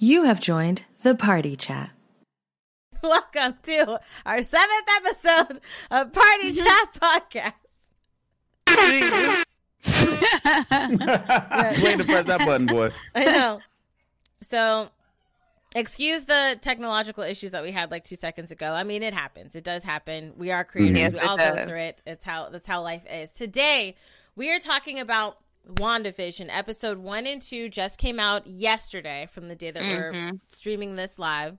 You have joined the Party Chat. Welcome to our seventh episode of Party mm-hmm. Chat Podcast. Waiting to press that button, boy. I know. So, excuse the technological issues that we had like two seconds ago. I mean, it happens. It does happen. We are creators. Yes, we it all go through it. It's how that's how life is. Today, we are talking about WandaVision. Episode one and two just came out yesterday from the day that we're Mhm. streaming this live.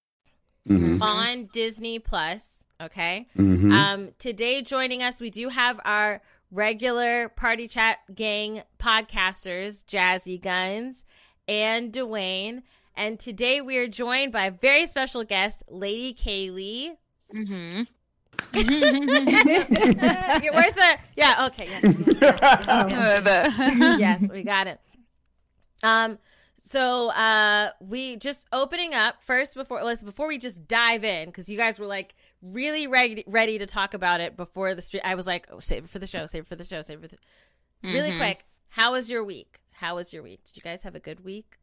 Mm-hmm. on Disney Plus. Okay. Mm-hmm. Um, today joining us, we do have our regular Party Chat Gang podcasters, Jazzy Guns and Dwayne. And today we are joined by a very special guest, Lady Kaylee. Mm-hmm. Yeah, Where's the? Yeah. Okay. Yes. Yes. yes, yes, yes. yes, we got it. Um, so uh we just opening up first before let's before we just dive in because you guys were like really ready ready to talk about it before the street. I was like, oh, save it for the show, save it for the show, save it for the really Mhm. quick. How was your week? How was your week? Did you guys have a good week?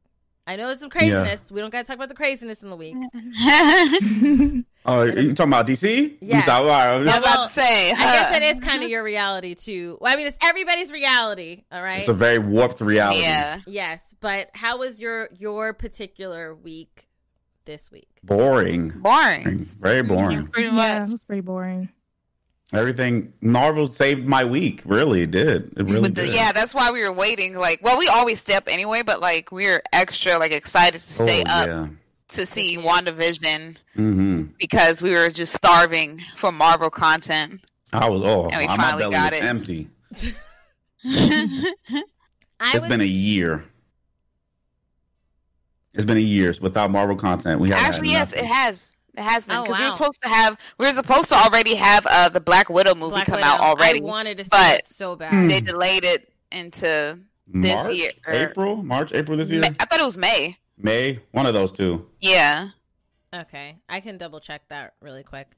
I know it's some craziness. We don't gotta talk about the craziness in the week. Oh, you talking about DC? Yes. You thought- all right. I was Well, about to say. I guess huh. that is kind of your reality too. Well, I mean, it's everybody's reality. All right. It's a very warped reality. Yeah. Yes, but how was your your particular week this week? Boring. Boring. Very boring. Pretty Yeah, it was pretty boring. Everything Marvel saved my week. Really it did. It really the- did. yeah, that's why we were waiting. Like, well, we always stay up anyway, but like we are extra like excited to stay oh, up Yeah. to see. WandaVision Mm-hmm. because we were just starving for Marvel content. I was oh, And we my finally belly got was it. empty. It's was been a year. It's been a year without Marvel content. We haven't Actually, yes, nothing. it has. It has been Oh, because we wow. were supposed to have. We were supposed to already have uh, the Black Widow movie Black come Widow. out already. I wanted to see but- it so bad. Hmm. They delayed it into. this March? year, or- April, March, April this year, May. I thought it was May. May, one of those two. Yeah. Okay, I can double check that really quick.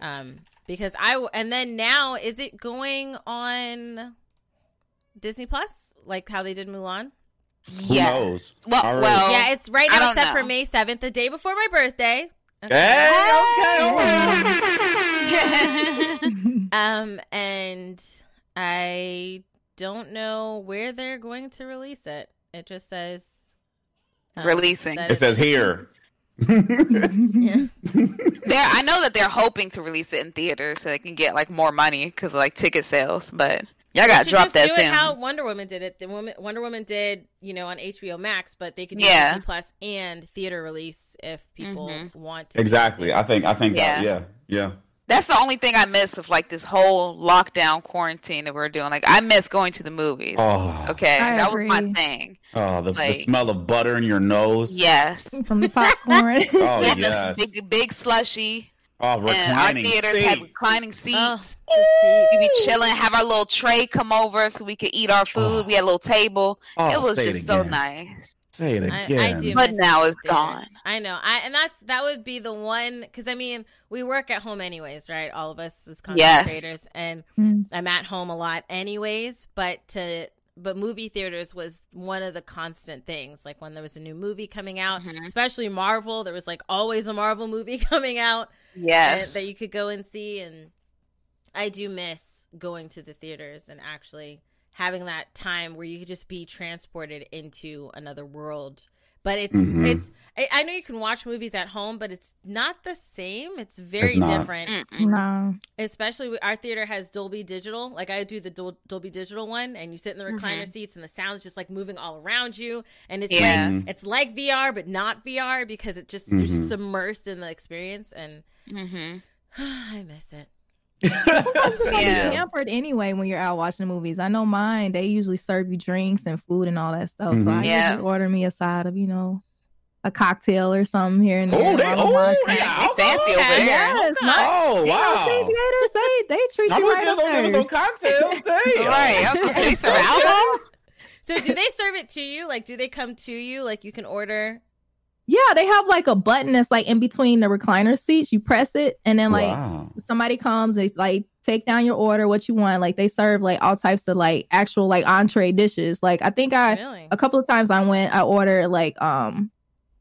Um, because I w- and then now is it going on Disney Plus like how they did Mulan? Who yeah. knows? Well- Already. well- yeah, it's right now don't set for. May seventh, the day before my birthday. Hey, okay. Um, and I don't know where they're going to release it. It just says um, Releasing. It says here. Yeah. They're, I know that they're hoping to release it in theaters so they can get like more money because like ticket sales. But y'all got to should drop just that do it soon. how Wonder Woman did it. The woman, Wonder Woman did, you know, on HBO Max, but they could do Yeah. Disney Plus and theater release if people Mhm. want to. Exactly. I think. I think. that- Yeah. yeah. Yeah. That's the only thing I miss of like this whole lockdown quarantine that we're doing. Like I miss going to the movies. Oh. Okay, I that was my thing. Oh, the, the smell of butter in your nose. Yes. From the popcorn. Oh and yes. the big big slushy. Oh, And our reclining theaters had seats. reclining seats. Oh, the seats. We be chilling, have our little tray come over so we could eat our food. Oh. We had a little table. Oh, it was say just so nice. Say it I, again. I do, But now the it's theaters. gone. I know, I and that's that would be the one because I mean we work at home anyways, right? All of us as content Yes. creators, and Mm. I'm at home a lot anyways. But to but movie theaters was one of the constant things. Like when there was a new movie coming out, Mhm. especially Marvel, there was like always a Marvel movie coming out and- Yes. that you could go and see. And I do miss going to the theaters and actually having that time where you could just be transported into another world. But it's Mhm. it's I, I know you can watch movies at home, but it's not the same. It's very It's different. Mm-mm. no. Especially we- our theater has Dolby Digital. Like I do the Dol- Dolby Digital one, and you sit in the recliner Mhm. seats, and the sound's just like moving all around you, and it's Yeah. like Mhm. it's like VR but not VR because it just Mhm. you're submersed in the experience, and Mhm. I miss it. Yeah. Pampered anyway when you're out watching the movies. I know mine. They usually serve you drinks and food and all that stuff. So Mhm. I Yeah. usually order me a side of you know a cocktail or something here and there. Oh, they, I'm oh, watching. they Fancy alcohol? over there. Yes, my- Oh, you know, see, wow. they, they treat you gonna right get up there. those cocktails. Right. I'm- They serve alcohol. So do they serve it to you? Like, do they come to you? Like, you can order. Yeah, they have like a button that's like in between the recliner seats. You press it, and then like Wow. somebody comes, they like take down your order, what you want. Like they serve like all types of like actual like entree dishes. Like I think I Really? a couple of times I went, I ordered like um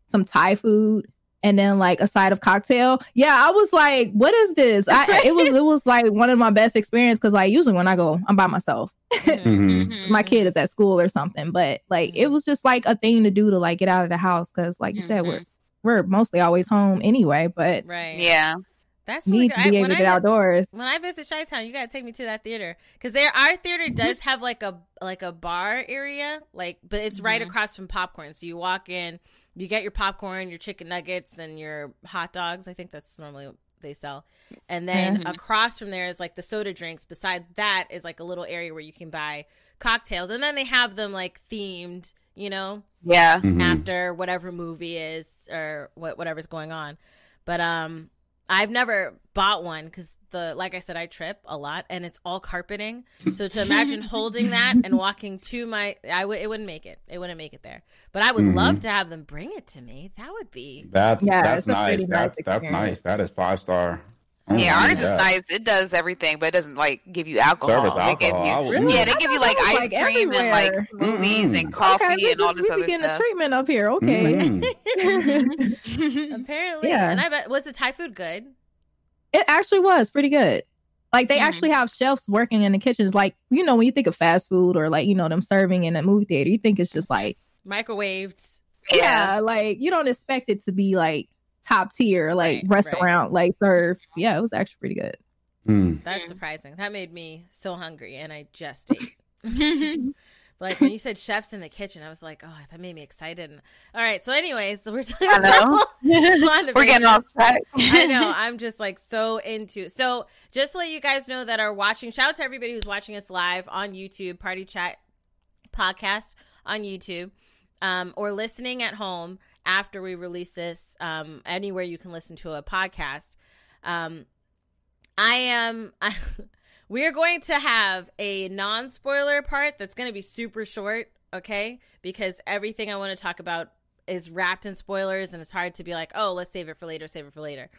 some Thai food and then like a side of cocktail. Yeah, I was like, what is this? I it was it was like one of my best experience because like usually when I go, I'm by myself. Mhm. Mhm. Mhm. My kid is at school or something, but like it was just like a thing to do to like get out of the house because like you said, we're we're mostly always home anyway, but Right. Yeah. That's really need good. to I- be able to get go- outdoors. When I visit Chi Town, you gotta take me to that theater because there our theater does have like a like a bar area, like but it's right Mhm. across from popcorn. So you walk in, you get your popcorn, your chicken nuggets, and your hot dogs. I think that's normally what they sell. And then Mhm. across from there is like the soda drinks. Beside that is like a little area where you can buy cocktails, and then they have them like themed, you know, Yeah. Mhm. after whatever movie is or what whatever's going on. But um I've never bought one because the like I said I trip a lot and it's all carpeting. So to imagine holding that and walking to my I would it wouldn't make it. It wouldn't make it there. But I would Mhm. love to have them bring it to me. That would be That's Yeah, that's nice. pretty nice That's that's nice. That is five star. Oh, Yeah, ours is nice. It does everything, but it doesn't like give you alcohol. Service They give alcohol. I you, Really? yeah, they give you like ice like, cream and like everywhere. smoothies Mm. and coffee okay, we and all just- this we be other getting the stuff. treatment up here. Okay. Mhm. apparently. Yeah. And I bet was the Thai food good? It actually was pretty good. Like they Mhm. actually have chefs working in the kitchens. Like you know when you think of fast food or like you know them serving in a movie theater, you think it's just like Microwaved. yeah, like you don't expect it to be like top tier like Right, restaurant like serve. Yeah, it was actually pretty good. Mm. That's surprising. That made me so hungry and I just ate. Like when you said chefs in the kitchen, I was like, oh, that made me excited. And, all right, so anyways, so we're talking I know. about We're getting WandaVision. off track. I know. I'm just like so into. So just to let you guys know that are watching, shout out to everybody who's watching us live on YouTube, Party Chat podcast on YouTube, um, or listening at home after we release this, um, anywhere you can listen to a podcast. Um, I am. we are going to have a non spoiler part that's going to be super short, okay? Because everything I want to talk about is wrapped in spoilers, and it's hard to be like, oh, let's save it for later, save it for later.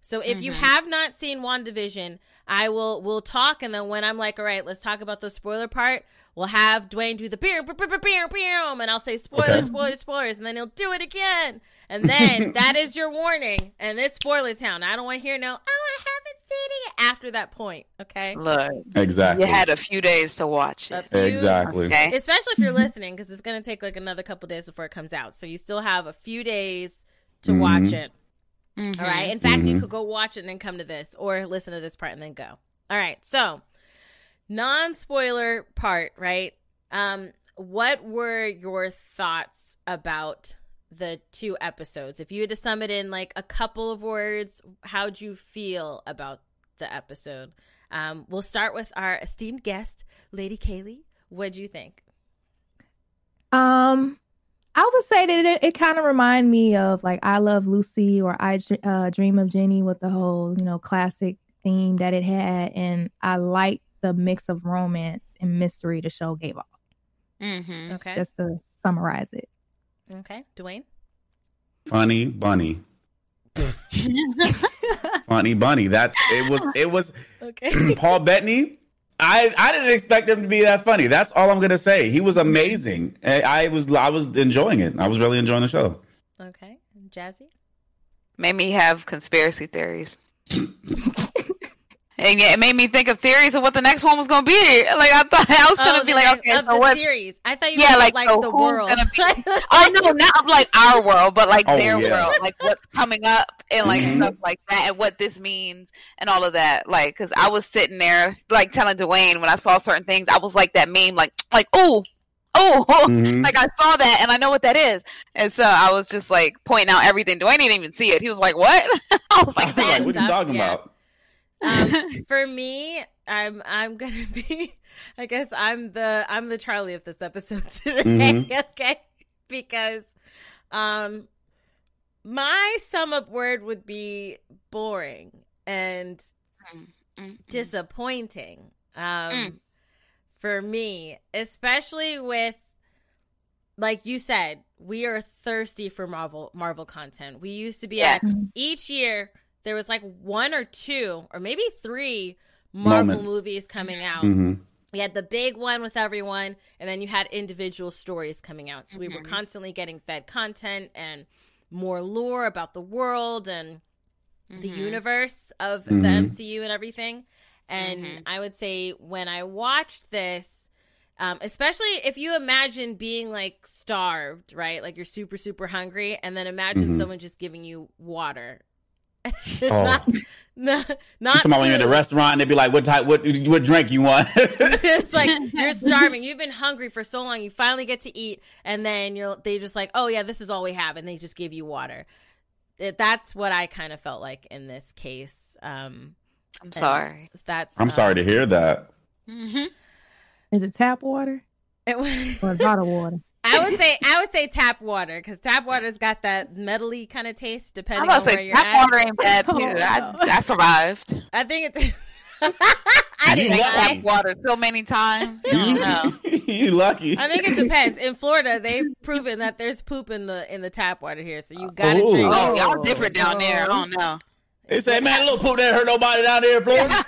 So if you Mhm. have not seen WandaVision, I will we'll talk and then when I'm like, all right, let's talk about the spoiler part, we'll have Dwayne do the beer, beer, beer, beer, beer, and I'll say spoilers, Okay. spoilers, spoilers, and then he'll do it again. And then that is your warning. And this spoiler town. I don't want to hear no, oh, I haven't seen it after that point. Okay. Look, Exactly. you had a few days to watch it. few- exactly. Okay. Especially if you're listening, because it's going to take like another couple days before it comes out. So you still have a few days to Mhm. watch it. Mhm. All right. In fact, you Mhm. could go watch it and then come to this, or listen to this part and then go. All right. So, non spoiler part, right? Um, what were your thoughts about the two episodes? If you had to sum it in like a couple of words, how'd you feel about the episode? Um, we'll start with our esteemed guest, Lady Kaylee. What'd you think? Um, I would say that it, it kind of remind me of like I Love Lucy or I uh, Dream of Jeannie with the whole you know classic theme that it had, and I like the mix of romance and mystery the show gave off. Mm-hmm. Okay. Just to summarize it. Okay. Dwayne? Funny bunny. Funny bunny. That it was it was Okay. Paul Bettany. I I didn't expect him to be that funny. That's all I'm gonna say. He was amazing. I, I was I was enjoying it. I was really enjoying the show. okay. Jazzy? Made me have conspiracy theories. And it made me think of theories of what the next one was going to be. Like I thought I was trying Oh, to be like, next- okay, of so the what? series. I thought you Yeah, meant like, like so the world. gonna Oh no, not of like our world, but like Oh, their yeah. world, like what's coming up and like Mhm. stuff like that, and what this means and all of that. Like, because I was sitting there like telling Dwayne when I saw certain things, I was like that meme, like like oh. Oh, Mhm. like I saw that and I know what that is, and so I was just like pointing out everything. Dwayne didn't even see it. He was like, "What?" I was like, was what are you talking yeah. about? Um, for me, I'm I'm gonna be. I guess I'm the I'm the Charlie of this episode today. Mhm. Okay, because um, my sum up word would be boring and Mm-hmm. disappointing. Um, Mm. for me, especially with, like you said, we are thirsty for Marvel Marvel content. We used to be Yes. at each year there was like one or two or maybe three Marvel Moments. movies coming out. hmm You had the big one with everyone, and then you had individual stories coming out. So we were Mhm. constantly getting fed content and more lore about the world and the Mhm. universe of Mhm. the MCU and everything. And Mhm. I would say when I watched this, um, especially if you imagine being like starved, right? Like you're super, super hungry, and then imagine Mhm. someone just giving you water. Oh. not, not, not Somebody went in the restaurant and they'd be like, "What type? What what drink you want?" it's like you're starving. You've been hungry for so long. You finally get to eat, and then you're they just like, oh yeah, this is all we have, and they just give you water. It, that's what I kind of felt like in this case. Um, I'm sorry. that's I'm uh, sorry to hear that. hmm Is it tap water It, was or bottled water? I would say I would say tap water because tap water's got that metally kind of taste I'm depending about on to where say you're tap at. water ain't bad too. Oh, I, no. I survived. I think it's. I You didn't. lucky. I, Tap water so many times. I don't know. you lucky. I think it depends. In Florida, they've proven that there's poop in the in the tap water here, so you gotta Ooh. drink. Oh, it. y'all different down there. I don't know. They say, "Man, a little poop that hurt nobody down there in Florida."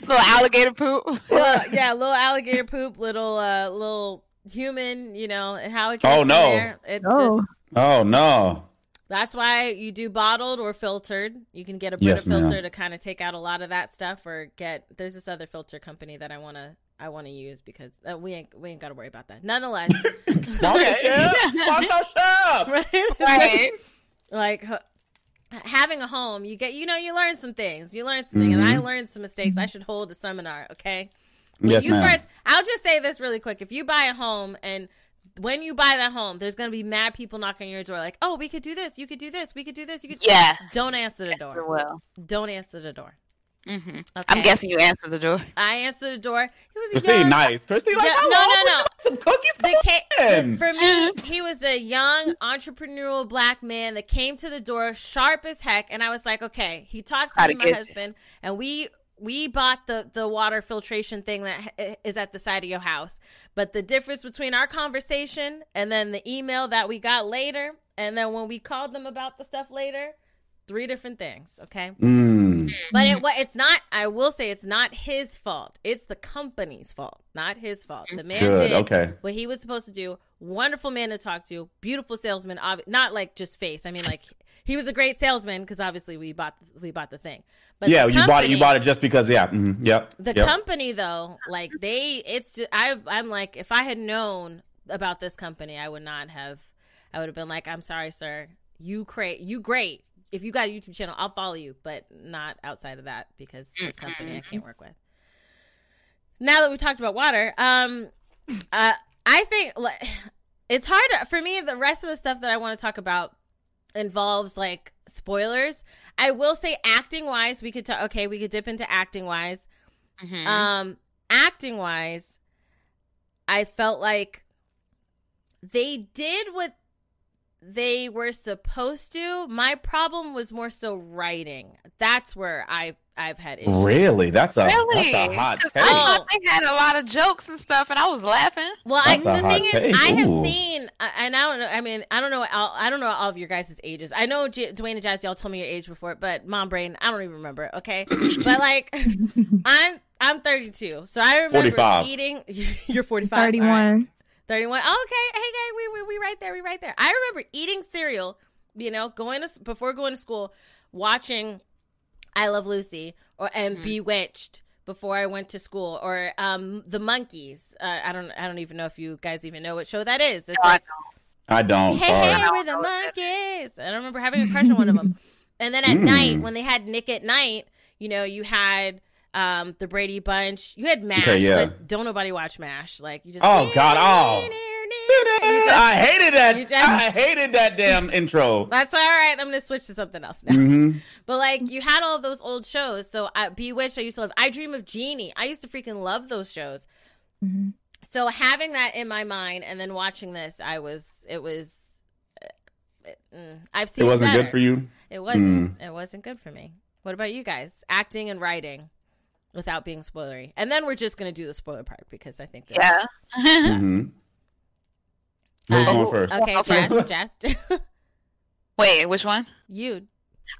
Little alligator poop. Well, yeah, little alligator poop, little uh little human, you know, how it gets Oh, in no. there. It's Oh. just oh no. that's why you do bottled or filtered. You can get a Brita Yes, ma'am. filter to kind of take out a lot of that stuff or get there's this other filter company that I want to I want to use because uh, we ain't we ain't got to worry about that. Nonetheless, Sponsorship. Sponsorship. right? Right. like having a home, you get you know you learn some things. You learn something, and I Mhm. learned some mistakes. I should hold a seminar, okay? When Yes, you ma'am. first, I'll just say this really quick. If you buy a home and when you buy that home, there's gonna be mad people knocking on your door, like, "Oh, we could do this. You could do this. We could do this. You could." Yes. Don't answer the Sure door. will. Don't answer the door. hmm Okay. I'm guessing you answered the door. I answered the door. He was a Christine, young. nice. Christine, like, Yeah, no, no, no. Some cookies. The ca- the- for me, he was a young entrepreneurial black man that came to the door sharp as heck, and I was like, okay. He talked to How me, to my get- husband, and we we bought the the water filtration thing that is at the side of your house. But the difference between our conversation and then the email that we got later, and then when we called them about the stuff later, three different things. Okay. Mm. But it, it's not. I will say it's not his fault. It's the company's fault, not his fault. The man Good. did Okay. what he was supposed to do. Wonderful man to talk to. Beautiful salesman. Ob- not like just face. I mean, like he was a great salesman because obviously we bought we bought the thing. But yeah, the you bought it. You bought it just because. Yeah. mhm, Yep. The yep. company though, like they, it's just I. I'm like, if I had known about this company, I would not have. I would have been like, I'm sorry, sir. You create. You great. If you got a YouTube channel, I'll follow you, but not outside of that because this company I can't work with. Now that we've talked about water, um, uh, I think it's hard for me. The rest of the stuff that I want to talk about involves like spoilers. I will say, acting wise, we could talk. Okay, we could dip into acting wise. Mhm. Um, acting wise, I felt like they did what they were supposed to. My problem was more so writing. That's where I've I've had issues. Really? That's a really? that's a hot 'Cause take. I Oh. thought they had a lot of jokes and stuff, and I was laughing. Well, I, the hot thing is. I have Ooh. seen, and I don't know. I mean, I don't know. All, I don't know all of your guys' ages. I know J- Dwayne and Jazz, y'all told me your age before, but mom brain, I don't even remember. Okay, but like, I'm I'm 32, so I remember 45. eating. You're 45. all right. 31. 31. Oh, okay. Hey, hey, we, we, we right there. We right there. I remember eating cereal, you know, going to, before going to school, watching I Love Lucy or, and Bewitched before I went to school or, um, The Monkees. Uh, I don't, I don't even know if you guys even know what show that is. It's I like, I don't. hey, sorry. hey, we're the Monkees. I don't remember having a crush on one of them. And then at Mm. night, when they had Nick at Night, you know, you had um the Brady Bunch. You had Mash, Okay, yeah. but don't nobody watch Mash. Like you just Oh, God, oh. Just- I hated that. just- I hated that damn intro. That's all right. I'm gonna switch to something else now. hmm But like you had all those old shows. So I, Bewitched, I used to love. I Dream of Jeannie. I used to freaking love those shows. Mhm. So having that in my mind and then watching this, I was it was mm, I've seen. It wasn't better. good for you. It wasn't. Mm. It wasn't good for me. What about you guys? Acting and writing, without being spoilery, and then we're just gonna do the spoiler part because I think. Yeah. mm-hmm. Who's uh, going first? Okay, Jazz. Jazz. Wait, which one? You.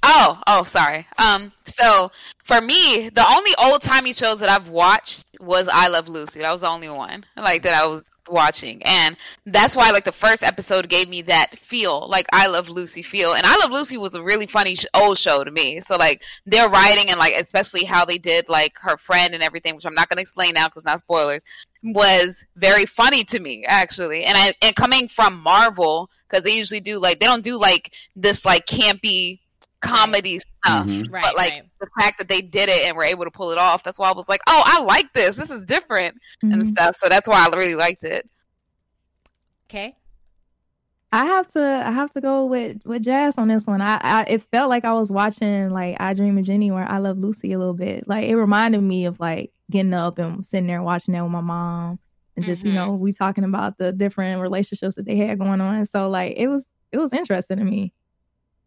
Oh, oh, sorry. Um, so for me, the only old timey shows that I've watched was I Love Lucy. That was the only one like that I was watching, and that's why like the first episode gave me that feel, like I Love Lucy feel. And I Love Lucy was a really funny sh- old show to me. So like their writing and like especially how they did like her friend and everything, which I'm not gonna explain now because not spoilers, was very funny to me actually. And I and coming from Marvel because they usually do like they don't do like this like campy comedy stuff. Mm-hmm. Right, but like right. the fact that they did it and were able to pull it off, that's why I was like, oh, I like this. This is different mm-hmm. and stuff. So that's why I really liked it. Okay. I have to I have to go with with Jazz on this one. I, I it felt like I was watching like I Dream of Jeannie or I Love Lucy a little bit. Like it reminded me of like getting up and sitting there watching that with my mom and just mm-hmm. you know we talking about the different relationships that they had going on. So like it was it was interesting to me.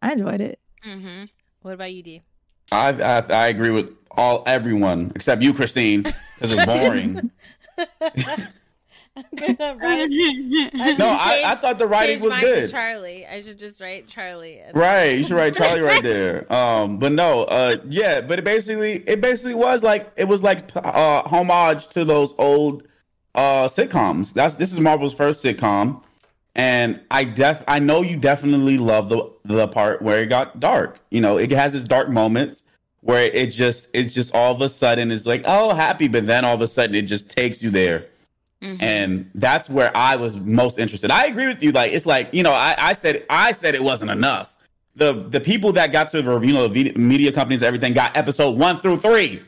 I enjoyed it. Mm-hmm. What about you, D? I, I I agree with all everyone except you, Christine, because it's boring. I'm gonna write. I no, I, I, thought the writing was good. Charlie, I should just write Charlie. Right, you should write Charlie right there. Um, but no, uh, yeah, but it basically, it basically was like it was like uh, homage to those old uh sitcoms. That's this is Marvel's first sitcom, and I def I know you definitely love the the part where it got dark. You know, it has its dark moments where it just it's just all of a sudden is like oh happy, but then all of a sudden it just takes you there. Mm-hmm. And that's where I was most interested. I agree with you. Like it's like you know, I, I said I said it wasn't enough. The the people that got to the you know the media companies everything got episode one through three,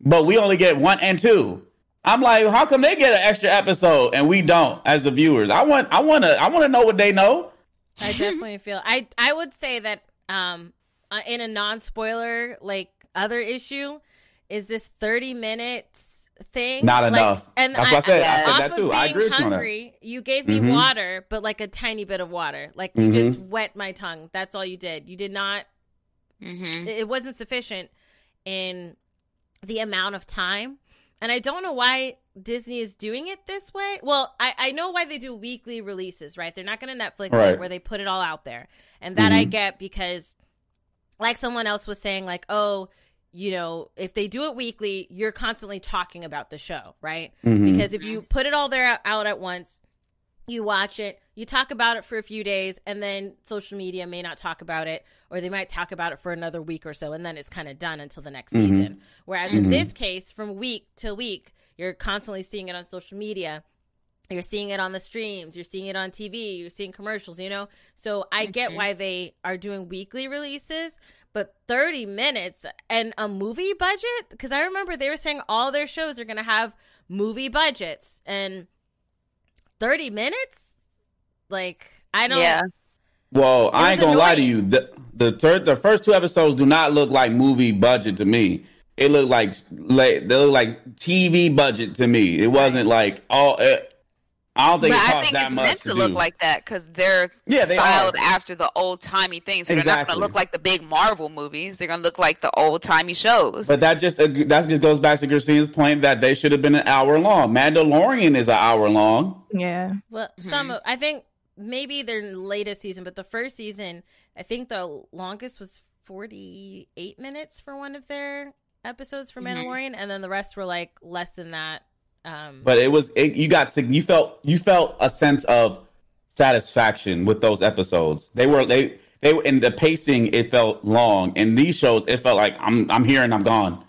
but we only get one and two. I'm like, how come they get an extra episode and we don't as the viewers? I want I want to I want to know what they know. I definitely feel I I would say that um uh, in a non-spoiler like other issue is this 30 minutes thing not like, enough and that's I, what i said i, said that too i agree hungry, you, you gave me mm-hmm. water but like a tiny bit of water like you mm-hmm. just wet my tongue that's all you did you did not mm-hmm. it wasn't sufficient in the amount of time and I don't know why Disney is doing it this way. Well, I, I know why they do weekly releases, right? They're not going to Netflix right. it where they put it all out there. And that mm-hmm. I get because, like someone else was saying, like, oh, you know, if they do it weekly, you're constantly talking about the show, right? Mm-hmm. Because if you put it all there out at once, you watch it, you talk about it for a few days, and then social media may not talk about it, or they might talk about it for another week or so, and then it's kind of done until the next mm-hmm. season. Whereas mm-hmm. in this case, from week to week, you're constantly seeing it on social media. You're seeing it on the streams, you're seeing it on TV, you're seeing commercials, you know? So I get why they are doing weekly releases, but 30 minutes and a movie budget? Because I remember they were saying all their shows are going to have movie budgets. And 30 minutes? Like, I don't. Yeah. Well, I ain't gonna annoying. lie to you. The the third, the first two episodes do not look like movie budget to me. It looked like like they look like TV budget to me. It wasn't like all. It, I don't think but it costs I think that it's much meant to, to look like that because they're yeah, they styled are. after the old timey things. So exactly. they're not going to look like the big Marvel movies. They're going to look like the old timey shows. But that just uh, that just goes back to Christine's point that they should have been an hour long. Mandalorian is an hour long. Yeah. Well, mm-hmm. some I think maybe their latest season, but the first season, I think the longest was forty eight minutes for one of their episodes for mm-hmm. Mandalorian, and then the rest were like less than that um, but it was it, you got to you felt you felt a sense of satisfaction with those episodes. They were they they were in the pacing. It felt long. In these shows, it felt like I'm I'm here and I'm gone.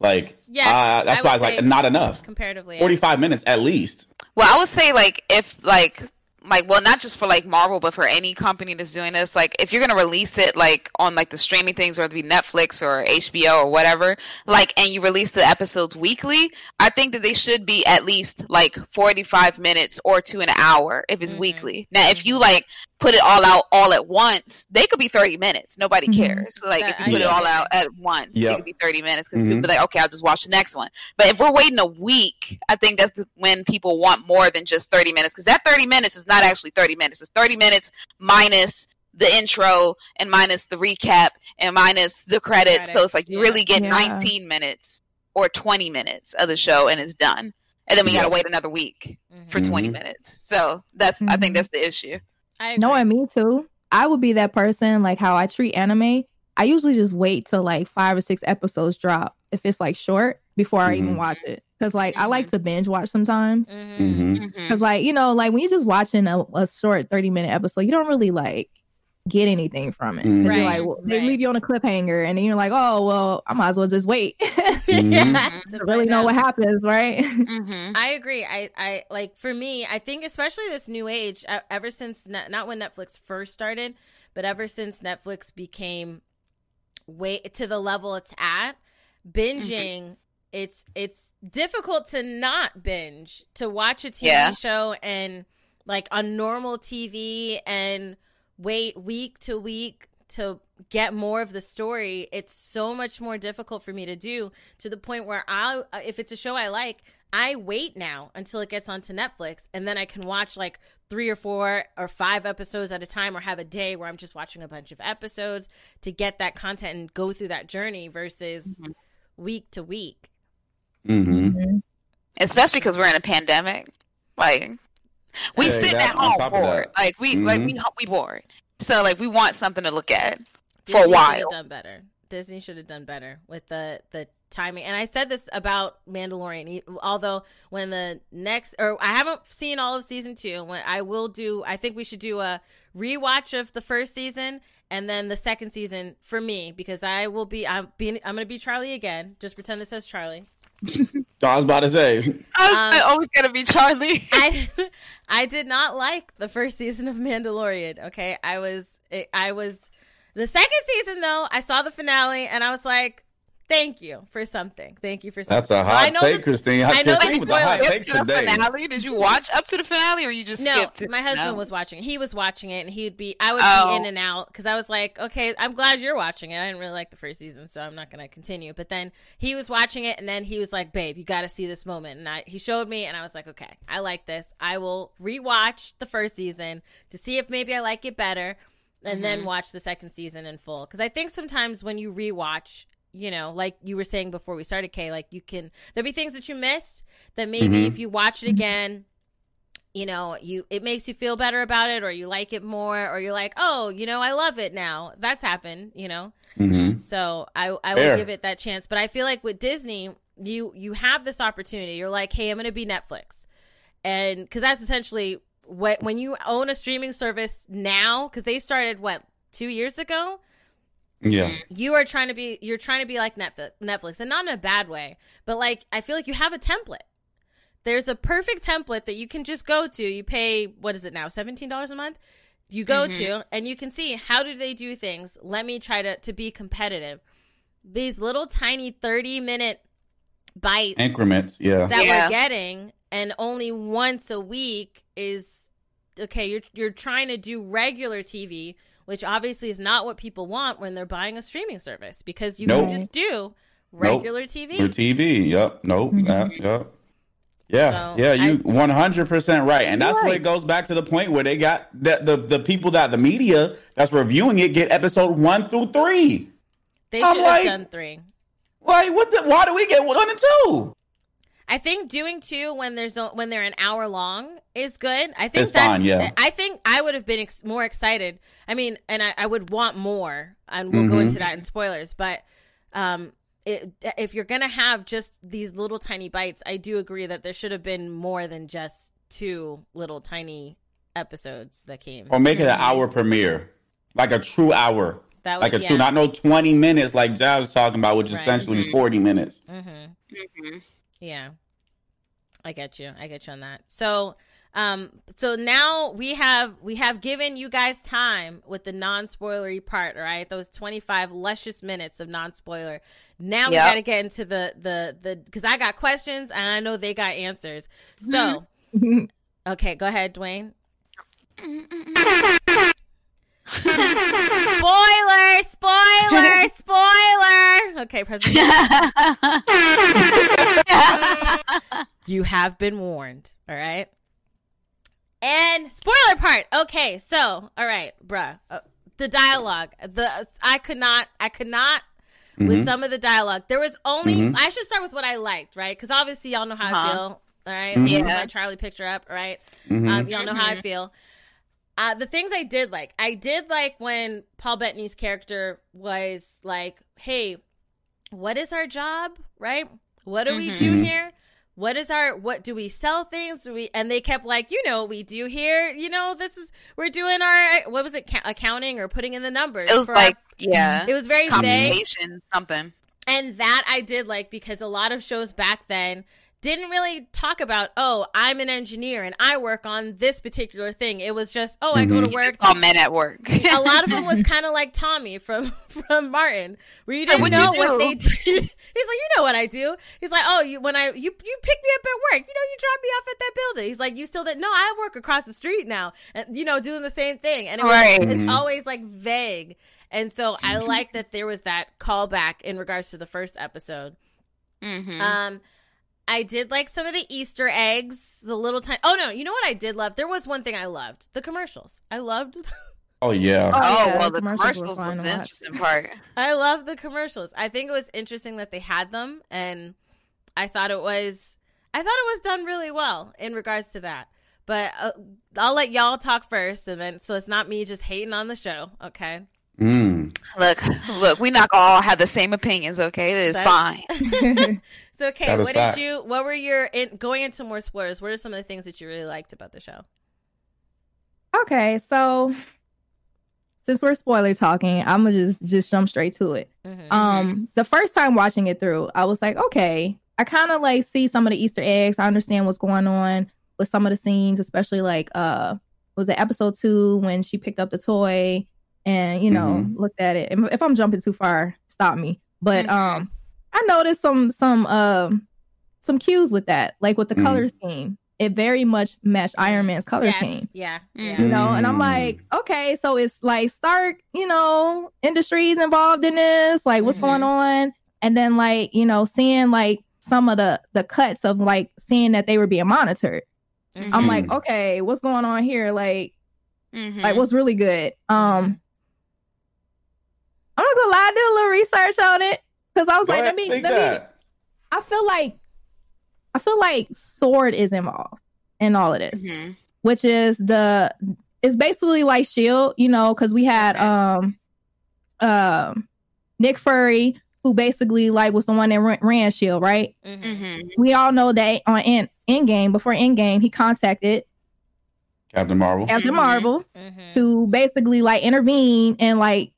Like yeah, uh, that's I why I was like not enough comparatively. Forty five minutes at least. Well, I would say like if like like well not just for like marvel but for any company that's doing this like if you're gonna release it like on like the streaming things whether it be netflix or hbo or whatever like and you release the episodes weekly i think that they should be at least like 45 minutes or to an hour if it's mm-hmm. weekly now if you like put it all out all at once, they could be 30 minutes. Nobody mm-hmm. cares. like if you put it all out at once, yep. it could be 30 minutes because mm-hmm. people be like, okay, I'll just watch the next one. But if we're waiting a week, I think that's when people want more than just 30 minutes because that 30 minutes is not actually 30 minutes. It's 30 minutes minus the intro and minus the recap and minus the credits. credits so it's like you yeah. really get yeah. 19 minutes or 20 minutes of the show and it's done. And then we got to wait another week mm-hmm. for 20 minutes. So that's, mm-hmm. I think mm-hmm. that's the issue. I no, and me too. I would be that person, like how I treat anime. I usually just wait till like five or six episodes drop if it's like short before I even mm-hmm. watch it. Cause like mm-hmm. I like to binge watch sometimes. Mm-hmm. Cause like you know like when you're just watching a, a short thirty minute episode, you don't really like get anything from it. Mm-hmm. Right, like, well, they leave you on a cliffhanger, and then you're like, oh well, I might as well just wait. mm-hmm. really know what happens, right? Mm-hmm. I agree. I I like for me, I think especially this new age. Ever since not when Netflix first started, but ever since Netflix became way to the level it's at, binging. Mm-hmm. It's it's difficult to not binge to watch a TV yeah. show and like on normal TV and wait week to week to get more of the story it's so much more difficult for me to do to the point where i if it's a show i like i wait now until it gets onto netflix and then i can watch like three or four or five episodes at a time or have a day where i'm just watching a bunch of episodes to get that content and go through that journey versus mm-hmm. week to week mm-hmm. especially because we're in a pandemic like we sit at home bored. Like we mm-hmm. like we we bored. So like we want something to look at Disney for a while. done better. Disney should have done better with the the timing. And I said this about Mandalorian. Although when the next or I haven't seen all of season two. When I will do, I think we should do a rewatch of the first season and then the second season for me because I will be I'm being I'm gonna be Charlie again. Just pretend this says Charlie. I was about to say. I was um, always gonna be Charlie. I, I did not like the first season of Mandalorian. Okay, I was, I was, the second season though. I saw the finale and I was like, Thank you for something. Thank you for something. That's a hot so take, this, Christine. I know Christine with the hot take to the finale. Did you watch up to the finale, or you just no? Skipped my husband no. was watching. He was watching it, and he'd be. I would oh. be in and out because I was like, okay, I'm glad you're watching it. I didn't really like the first season, so I'm not going to continue. But then he was watching it, and then he was like, babe, you got to see this moment. And I, he showed me, and I was like, okay, I like this. I will rewatch the first season to see if maybe I like it better and mm-hmm. then watch the second season in full. Because I think sometimes when you rewatch you know, like you were saying before we started, Kay, like you can there'll be things that you missed that maybe mm-hmm. if you watch it again, you know, you it makes you feel better about it or you like it more or you're like, "Oh, you know, I love it now." That's happened, you know. Mm-hmm. So, I I will give it that chance, but I feel like with Disney, you you have this opportunity. You're like, "Hey, I'm going to be Netflix." And cuz that's essentially what when you own a streaming service now cuz they started what 2 years ago? Yeah. You are trying to be you're trying to be like Netflix, Netflix and not in a bad way, but like I feel like you have a template. There's a perfect template that you can just go to. You pay what is it now? $17 a month? You go mm-hmm. to and you can see how do they do things. Let me try to to be competitive. These little tiny 30 minute bites increments, yeah. That yeah. we're getting and only once a week is okay, you're you're trying to do regular TV which obviously is not what people want when they're buying a streaming service because you nope. can just do regular nope. TV. For TV, yep, nope, mm-hmm. yep. Yeah, so yeah, you one hundred percent right, and that's right. where it goes back to the point where they got the, the the people that the media that's reviewing it get episode one through three. They should have like, done three. Like, what? The, why do we get one and two? I think doing two when there's a, when they're an hour long is good. I think it's that's fine, yeah. I think I would have been ex- more excited. I mean, and I, I would want more, and we'll mm-hmm. go into that in spoilers. But um, it, if you're gonna have just these little tiny bites, I do agree that there should have been more than just two little tiny episodes that came. Or make it an mm-hmm. hour premiere, like a true hour. That would, like a yeah. true, not no twenty minutes like Jazz was talking about, which right. essentially mm-hmm. forty minutes. Mm-hmm. mm-hmm. Yeah. I get you. I get you on that. So um so now we have we have given you guys time with the non-spoilery part, right? Those 25 luscious minutes of non-spoiler. Now yep. we got to get into the the the cuz I got questions and I know they got answers. So Okay, go ahead, Dwayne. spoiler, spoiler, spoiler. Okay, President. you have been warned. All right. And spoiler part. Okay, so all right, bruh. Uh, the dialogue. The I could not. I could not. Mm-hmm. With some of the dialogue, there was only. Mm-hmm. I should start with what I liked, right? Because obviously, y'all know how uh-huh. I feel. All right? mm-hmm. yeah. My Charlie picture up, right? Mm-hmm. Um, y'all know how I mm-hmm. feel. Uh, the things I did like, I did like when Paul Bettany's character was like, "Hey, what is our job? Right? What do we mm-hmm. do mm-hmm. here? what is our what do we sell things? Do we and they kept like you know we do here? You know this is we're doing our what was it accounting or putting in the numbers it was like our, yeah. Mm-hmm. It was very vague. Something. And that i did like because a lot of shows back then didn't really talk about oh i'm an engineer and i work on this particular thing it was just oh mm-hmm. i go to work all men at work a lot of them was kind of like tommy from from martin where you didn't know what they did He's like, you know what I do. He's like, oh, you when I you you pick me up at work, you know, you drop me off at that building. He's like, you still didn't. No, I work across the street now, and you know, doing the same thing. And it was, right. it's mm-hmm. always like vague. And so I mm-hmm. like that there was that callback in regards to the first episode. Mm-hmm. Um, I did like some of the Easter eggs, the little time. Oh no, you know what I did love? There was one thing I loved: the commercials. I loved. Oh yeah. Oh, oh yeah. well, the commercials, commercials was the interesting part. I love the commercials. I think it was interesting that they had them, and I thought it was, I thought it was done really well in regards to that. But uh, I'll let y'all talk first, and then so it's not me just hating on the show. Okay. Mm. Look, look, we not all have the same opinions. Okay, it is fine. so, okay, what did you? What were your in, going into more spoilers? What are some of the things that you really liked about the show? Okay, so since we're spoiler talking, I'm gonna just just jump straight to it. Mm-hmm. Um, the first time watching it through, I was like, okay, I kind of like see some of the Easter eggs. I understand what's going on with some of the scenes, especially like uh, was it episode two when she picked up the toy and you know mm-hmm. looked at it. If I'm jumping too far, stop me. But mm-hmm. um, I noticed some some um uh, some cues with that, like with the color mm-hmm. scheme it very much matched Iron Man's color yes. scheme. Yeah. yeah. You know, and I'm like, okay, so it's like Stark, you know, industries involved in this, like what's mm-hmm. going on? And then like, you know, seeing like some of the the cuts of like seeing that they were being monitored. Mm-hmm. I'm like, okay, what's going on here? Like mm-hmm. like what's really good? Um I'm not gonna lie, I did a little research on it. Cause I was Go like, let me let that. me I feel like I feel like Sword is involved in all of this, mm-hmm. which is the it's basically like Shield, you know, because we had um uh, Nick Fury who basically like was the one that ran Shield, right? Mm-hmm. mm-hmm. We all know that on in Endgame before Endgame he contacted Captain Marvel, Captain mm-hmm. Marvel, mm-hmm. to basically like intervene and like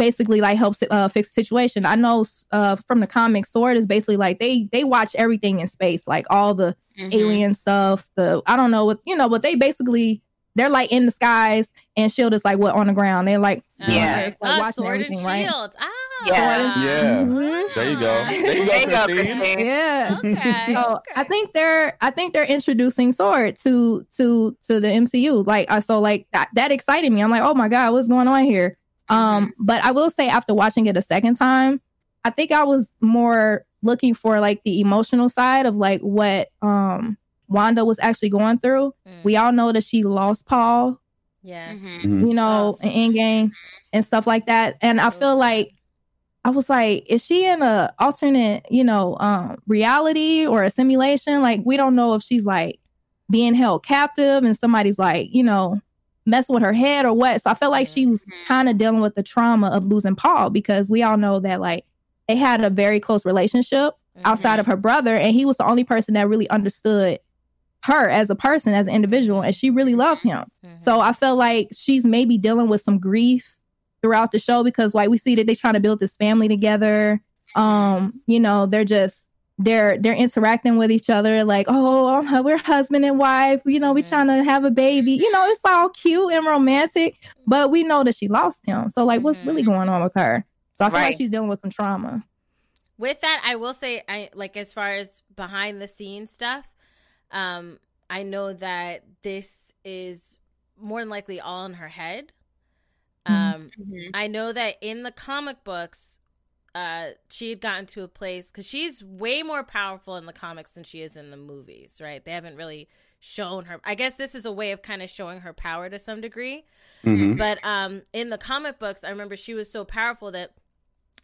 basically like helps uh, fix the situation. I know uh, from the comic, Sword is basically like they they watch everything in space, like all the mm-hmm. alien stuff. The I don't know what you know, but they basically they're like in the skies, and Shield is like what on the ground. They're like yeah, like, uh, Sword and Shield. Right? Ah. Yeah, yeah. Mm-hmm. There you go. There you go, Christine. Yeah. Okay. So okay. I think they're I think they're introducing Sword to to to the MCU. Like I so like that that excited me. I'm like, oh my god, what's going on here? Um, but I will say after watching it a second time, I think I was more looking for like the emotional side of like what um Wanda was actually going through. Mm. We all know that she lost Paul. Yes. Mm-hmm. mm-hmm. You know, in Endgame and stuff like that. And I feel like I was like, is she in a alternate, you know, um, reality or a simulation? Like, we don't know if she's like being held captive and somebody's like, you know, messing with her head or what. So I felt like she was mm-hmm. kind of dealing with the trauma of losing Paul because we all know that like they had a very close relationship mm-hmm. outside of her brother, and he was the only person that really understood her as a person, as an individual, and she really loved him. Mm-hmm. So I felt like she's maybe dealing with some grief throughout the show because like we see that they're trying to build this family together. Um, you know, they're just they're they're interacting with each other like oh we're husband and wife you know we trying to have a baby you know it's all cute and romantic but we know that she lost him so like what's really mm-hmm. going on with her so i feel right. like she's dealing with some trauma with that i will say i like as far as behind the scenes stuff um i know that this is more than likely all in her head mm-hmm. um mm-hmm. i know that in the comic books uh she had gotten to a place because she's way more powerful in the comics than she is in the movies right they haven't really shown her. I guess this is a way of kind of showing her power to some degree. Mhm. But um, in the comic books, I remember she was so powerful that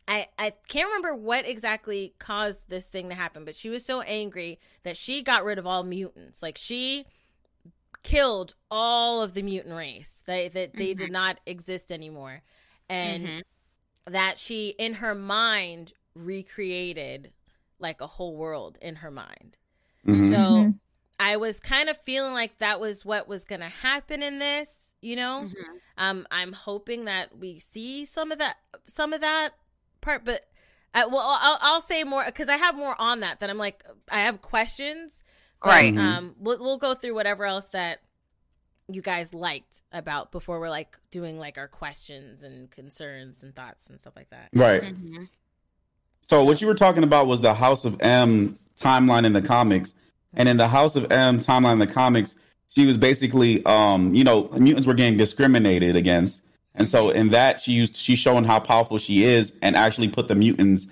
I I can't remember what exactly caused this thing to happen, but she was so angry that she got rid of all mutants. Like she killed all of the mutant race. They that they did not exist anymore, and Mhm. That she in her mind recreated like a whole world in her mind. Mhm. So Mhm. I was kind of feeling like that was what was going to happen in this, you know? Mhm. Um I'm hoping that we see some of that some of that part but uh, well I'll I'll say more cuz I have more on that that I'm like I have questions. but, Right. Um we'll we'll go through whatever else that you guys liked about before we're like doing like our questions and concerns and thoughts and stuff like that. Right. Mhm. So what you were talking about was the House of M timeline in the comics, and in the House of M timeline in the comics, she was basically, um, you know, mutants were getting discriminated against, and so in that she used she's showing how powerful she is, and actually put the mutants,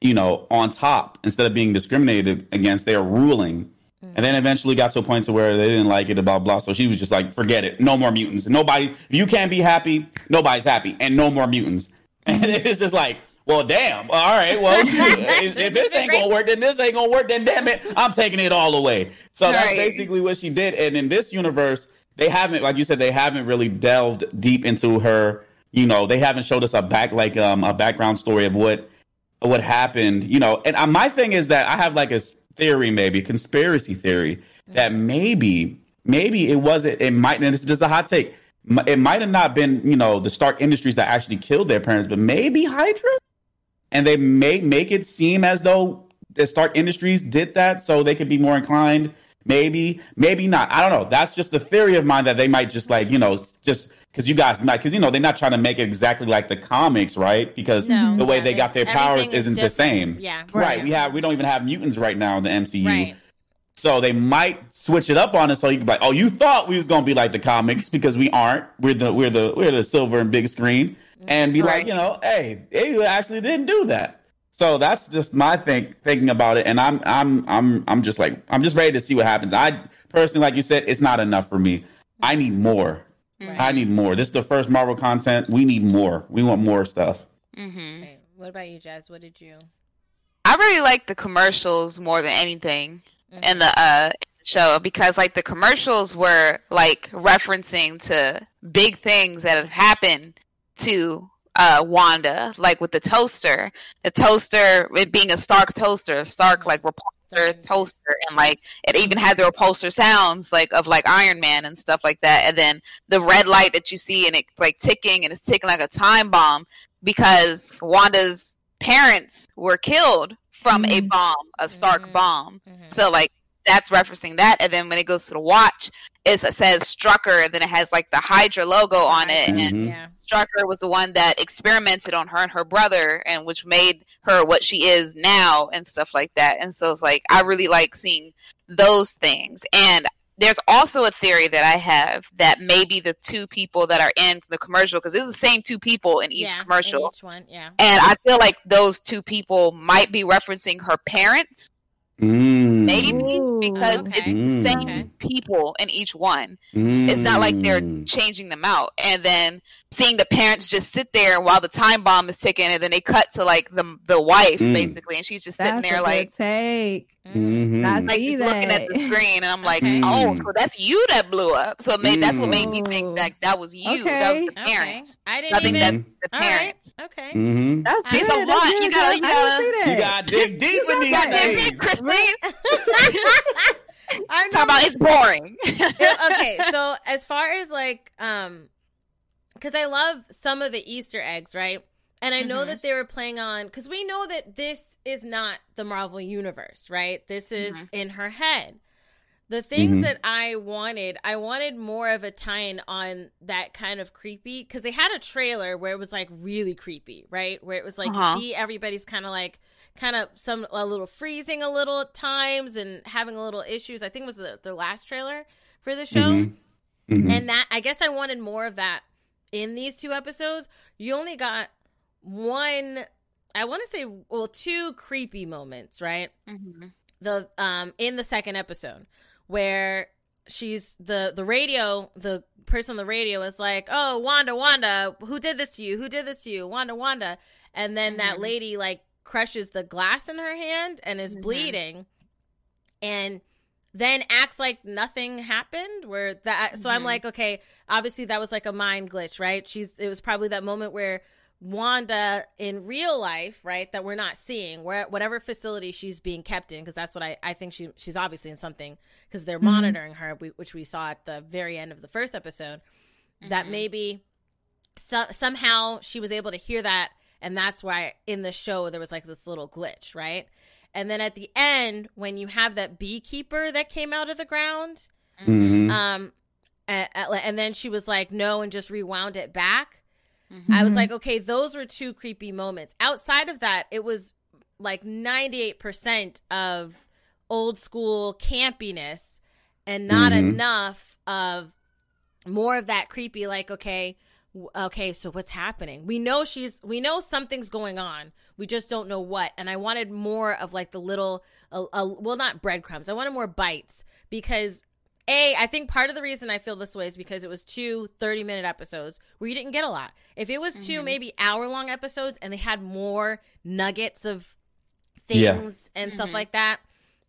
you know, on top instead of being discriminated against. They are ruling, and then eventually got to a point to where they didn't like it, blah blah. So she was just like, forget it, no more mutants. Nobody, if you can't be happy, nobody's happy, and no more mutants. And it's just like, well, damn. All right, well, if this ain't gonna work, then this ain't gonna work. Then damn it, I'm taking it all away. So that's Right. basically what she did. And in this universe, they haven't, like you said, they haven't really delved deep into her. You know, they haven't showed us a back, like um, a background story of what what happened. You know, and uh, my thing is that I have like a theory, maybe conspiracy theory, that mm-hmm. maybe maybe it wasn't. It might, and it's just a hot take. It might have not been, you know, the Stark Industries that actually killed their parents, but maybe Hydra and they may make it seem as though the Stark Industries did that so they could be more inclined. Maybe, maybe not. I don't know. That's just the theory of mine that they might just like, you know, just because you guys might, because you know, they're not trying to make it exactly like the comics, right? Because No, the way they they- got their powers is isn't the same. Yeah. Right. We have, we don't even have mutants right now in the MCU. Right. So they might switch it up on us so you can be like, oh, you thought we was gonna be like the comics because we aren't. We're the we're the we're the silver and big screen. And be like, you know, hey, they actually didn't do that. So that's just my think thinking about it. And I'm I'm I'm I'm just like I'm just ready to see what happens. I personally, like you said, it's not enough for me. I need more. I need more. This is the first Marvel content. We need more. We want more stuff. Mhm. Okay. What about you, Jazz? What did you? I really like the commercials more than anything Mm-hmm. in the uh show because like the commercials were like referencing to big things that have happened to uh Wanda, like with the toaster, the toaster it being a Stark toaster, Stark like repulsor toaster, and like it even had the repulsor sounds like of like Iron Man and stuff like that, and then the red light that you see and it like ticking and it's ticking like a time bomb because Wanda's parents were killed from a Mhm. bomb, a Stark Mhm. bomb. Mhm. So like that's referencing that, and then when it goes to the watch, it says Strucker, and then it has like the Hydra logo on it, and Mhm. Yeah. Strucker was the one that experimented on her and her brother, and which made her what she is now, and stuff like that. And so it's like I really like seeing those things. And there's also a theory that I have that maybe the two people that are in the commercial, because it's the same two people in each yeah, in commercial, each one. Yeah. and I feel like those two people might be referencing her parents Mm. maybe because okay. it's the same Okay. people in each one. It's not like they're Mm. changing them out. And then seeing the parents just sit there while the time bomb is ticking, and then they cut to like the the wife Mm. basically, and she's just sitting there like. good take. Mhm. That's Like see just looking at the screen, and I'm like, Okay. oh, Mm. so that's you that blew up. So maybe that's what made me think that that was you. That was the parents. I didn't I think even. That's the All right. parents. Okay. Mhm. That's There's good. a lot. good, You gotta- Jess. you gotta- didn't see You got to dig deep in these things. It, I'm Talk about it's boring. okay, so as far as like um cuz I love some of the Easter eggs, right? And I know Mhm. that they were playing on cuz we know that this is not the Marvel universe, right? This is Mhm. in her head. The things Mhm. that I wanted, I wanted more of a tie-in on that kind of creepy cuz they had a trailer where it was like really creepy, right? Where it was like Uh-huh. see everybody's kind of like kind of some a little freezing a little at times and having a little issues. I think it was the, the last trailer for the show. Mhm. Mhm. And that I guess I wanted more of that in these two episodes. You only got one I want to say well two creepy moments, right? Mhm. The um in the second episode where she's the the radio the person on the radio is like, "Oh, Wanda, Wanda, who did this to you? Who did this to you? Wanda, Wanda." And then mm-hmm. that lady like crushes the glass in her hand and is mm-hmm. bleeding. And then acts like nothing happened where that so mm-hmm. i'm like okay obviously that was like a mind glitch right she's it was probably that moment where wanda in real life right that we're not seeing where whatever facility she's being kept in because that's what i i think she she's obviously in something because they're mm-hmm. monitoring her which we saw at the very end of the first episode mm-hmm. that maybe so, somehow she was able to hear that and that's why in the show there was like this little glitch right and then at the end, when you have that beekeeper that came out of the ground, mm-hmm. um, and, and, then she was like, no, and just rewound it back. Mm-hmm. I was like, okay, those were two creepy moments. Outside of that, it was like 98% of old school campiness and not mm-hmm. enough of more of that creepy, like, okay, okay, so what's happening? We know she's, we know something's going on. We just don't know what. And I wanted more of like the little, uh, uh, well, not breadcrumbs. I wanted more bites because a, I think part of the reason I feel this way is because it was two 30 minute episodes where you didn't get a lot. If it was 2 mm-hmm. maybe hour long episodes and they had more nuggets of things yeah. and mm-hmm. stuff like that,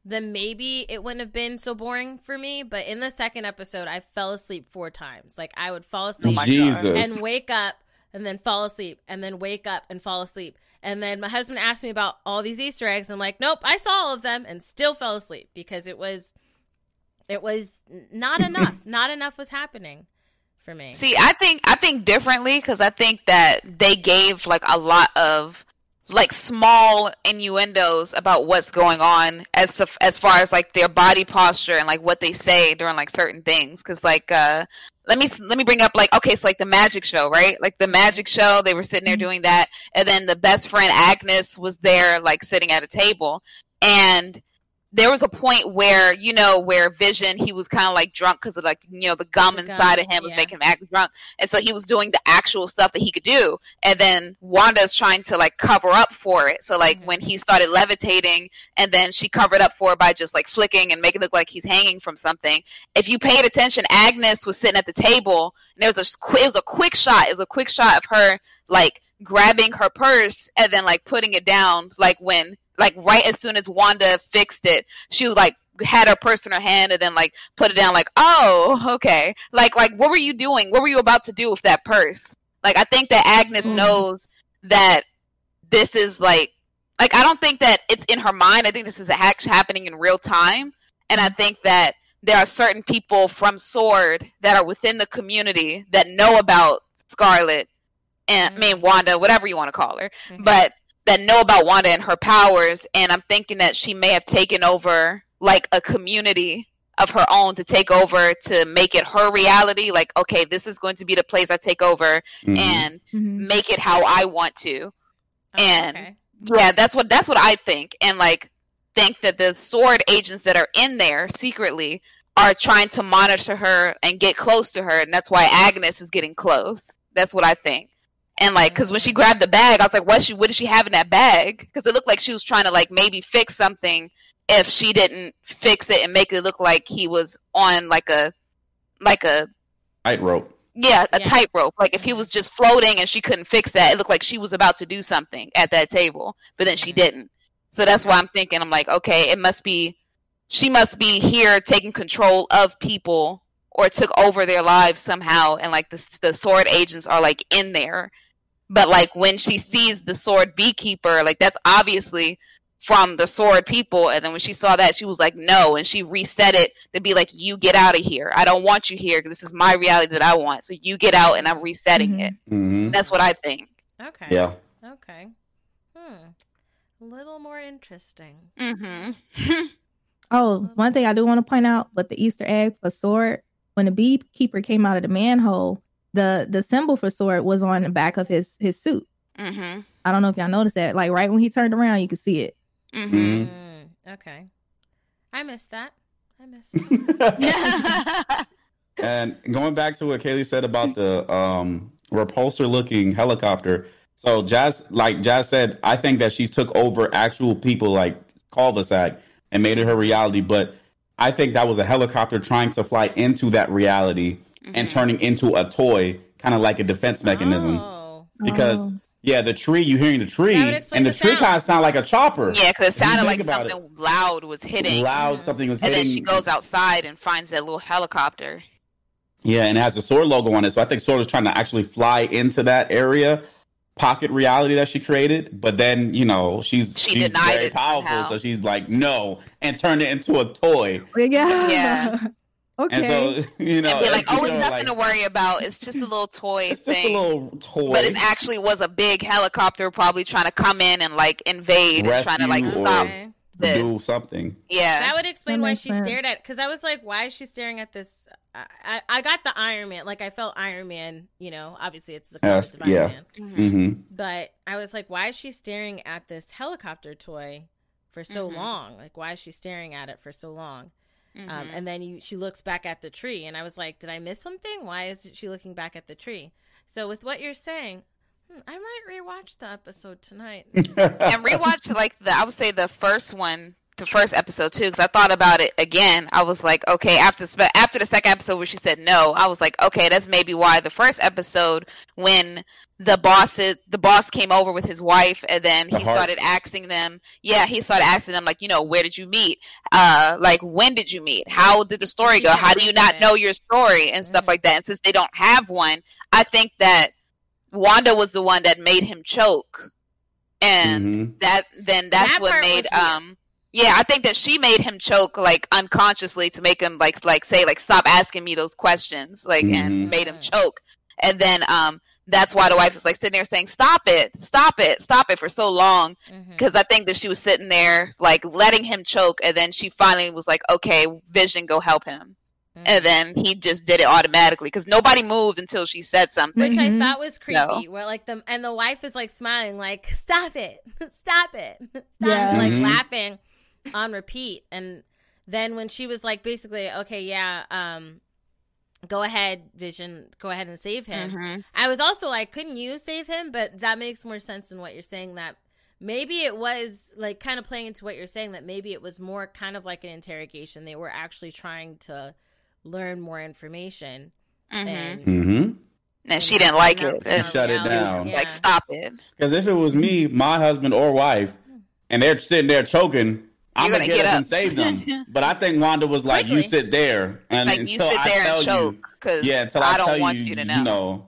then maybe it wouldn't have been so boring for me. But in the second episode, I fell asleep four times. Like I would fall asleep oh and wake up and then fall asleep and then wake up and fall asleep. And then my husband asked me about all these Easter eggs. I'm like, nope, I saw all of them and still fell asleep because it was, it was not enough. not enough was happening for me. See, I think I think differently because I think that they gave like a lot of like small innuendos about what's going on as as far as like their body posture and like what they say during like certain things. Because like uh let me let me bring up like okay so like the magic show right? Like the magic show they were sitting there mm-hmm. doing that and then the best friend agnes was there like sitting at a table. And there was a point where you know where Vision he was kind of like drunk because of like you know the gum the inside gum, of him yeah. was making him act drunk, and so he was doing the actual stuff that he could do, and then Wanda's trying to like cover up for it. So like mm-hmm. when he started levitating, and then she covered up for it by just like flicking and making it look like he's hanging from something. If you paid attention, Agnes was sitting at the table, and there was a it was a quick shot. It was a quick shot of her like grabbing her purse and then like putting it down like when like right as soon as Wanda fixed it, she like had her purse in her hand and then like put it down like, oh, okay. Like like what were you doing? What were you about to do with that purse? Like I think that Agnes mm. knows that this is like like I don't think that it's in her mind. I think this is actually happening in real time. And I think that there are certain people from Sword that are within the community that know about Scarlet and I mean mm. Wanda, whatever you want to call her. Mm-hmm. But that know about Wanda and her powers, and I'm thinking that she may have taken over like a community of her own to take over to make it her reality. Like, okay, this is going to be the place I take over mm-hmm. and mm-hmm. make it how I want to. Oh, and okay. yeah, that's what that's what I think. And like think that the sword agents that are in there secretly are trying to monitor her and get close to her, and that's why Agnes is getting close. That's what I think. And like, cause when she grabbed the bag, I was like, what she, what did she have in that bag? Cause it looked like she was trying to like maybe fix something if she didn't fix it and make it look like he was on like a, like a tightrope. Yeah, a yeah. tightrope. Like if he was just floating and she couldn't fix that, it looked like she was about to do something at that table, but then she didn't. So that's why I'm thinking, I'm like, okay, it must be, she must be here taking control of people or took over their lives somehow. And like the, the sword agents are like in there but like when she sees the sword beekeeper, like that's obviously from the sword people. And then when she saw that, she was like, no. And she reset it to be like, you get out of here. I don't want you here because this is my reality that I want. So you get out and I'm resetting mm-hmm. it. Mm-hmm. That's what I think. Okay. Yeah. Okay. Hmm. A little more interesting. Mm-hmm. oh, one thing I do want to point out, with the Easter egg for sword, when the beekeeper came out of the manhole, the the symbol for sword was on the back of his his suit. Mm-hmm. I don't know if y'all noticed that. Like right when he turned around, you could see it. Mm-hmm. Mm, okay, I missed that. I missed. It. and going back to what Kaylee said about the um, repulsor looking helicopter. So Jazz, like Jazz said, I think that she's took over actual people like cul-de-sac and made it her reality. But I think that was a helicopter trying to fly into that reality mm-hmm. and turning into a toy, kind of like a defense mechanism. Oh. Because oh. yeah, the tree you're hearing the tree, and the, the tree kind of sound like a chopper. Yeah, because it sounded like something it. loud was hitting. Loud, mm-hmm. something was and hitting. And then she goes outside and finds that little helicopter. Yeah, and it has a sword logo on it. So I think Sword is trying to actually fly into that area pocket reality that she created, but then you know she's she she's very powerful, somehow. so she's like no, and turned it into a toy. Yeah, yeah. okay. And so you know, and be like, oh, it's nothing like, to worry about. It's just a little toy it's thing. Just a little toy, but it actually was a big helicopter, probably trying to come in and like invade Rescue and trying to like stop. This. Do something. Yeah, that would explain that why she sense. stared at. Because I was like, why is she staring at this I, I got the Iron Man. Like I felt Iron Man. You know, obviously it's the yes, of Iron yeah. Man. Mm-hmm. mm-hmm. But I was like, why is she staring at this helicopter toy for so mm-hmm. long? Like, why is she staring at it for so long? Um, mm-hmm. Um, and then you, she looks back at the tree, and I was like, did I miss something? Why is she looking back at the tree? So with what you're saying, hmm, I might rewatch the episode tonight and rewatch like the I would say the first one the first episode too because I thought about it again. I was like, okay, after after the second episode where she said no, I was like, okay, that's maybe why the first episode when the boss the boss came over with his wife and then he the started asking them, yeah, he started asking them like, you know, where did you meet? Uh, like when did you meet? How did the story go? How do you not know your story and stuff like that? And since they don't have one, I think that Wanda was the one that made him choke and mm-hmm. that then that's that what made um yeah, I think that she made him choke like unconsciously to make him like like say like stop asking me those questions like mm-hmm. and made him choke. And then um that's why the wife was like sitting there saying stop it, stop it, stop it for so long because mm-hmm. I think that she was sitting there like letting him choke and then she finally was like okay, Vision go help him. Mm-hmm. And then he just did it automatically because nobody moved until she said something, which I thought was creepy. So. Where like the and the wife is like smiling, like "Stop it, stop it, stop yeah. it," like mm-hmm. laughing on repeat. And then when she was like, basically, okay, yeah, um, go ahead, Vision, go ahead and save him. Mm-hmm. I was also like, couldn't you save him? But that makes more sense than what you're saying. That maybe it was like kind of playing into what you're saying. That maybe it was more kind of like an interrogation. They were actually trying to learn more information. Mm-hmm. And, mm-hmm. And she didn't like it. And shut it down. Yeah. Like, stop it. Because if it was me, my husband or wife, and they're sitting there choking, I'm gonna, gonna, get, up and save them. but I think Wanda was like, Quickly. "You sit there and like you sit there and choke." Because yeah, until I, I don't want you, you to know. You know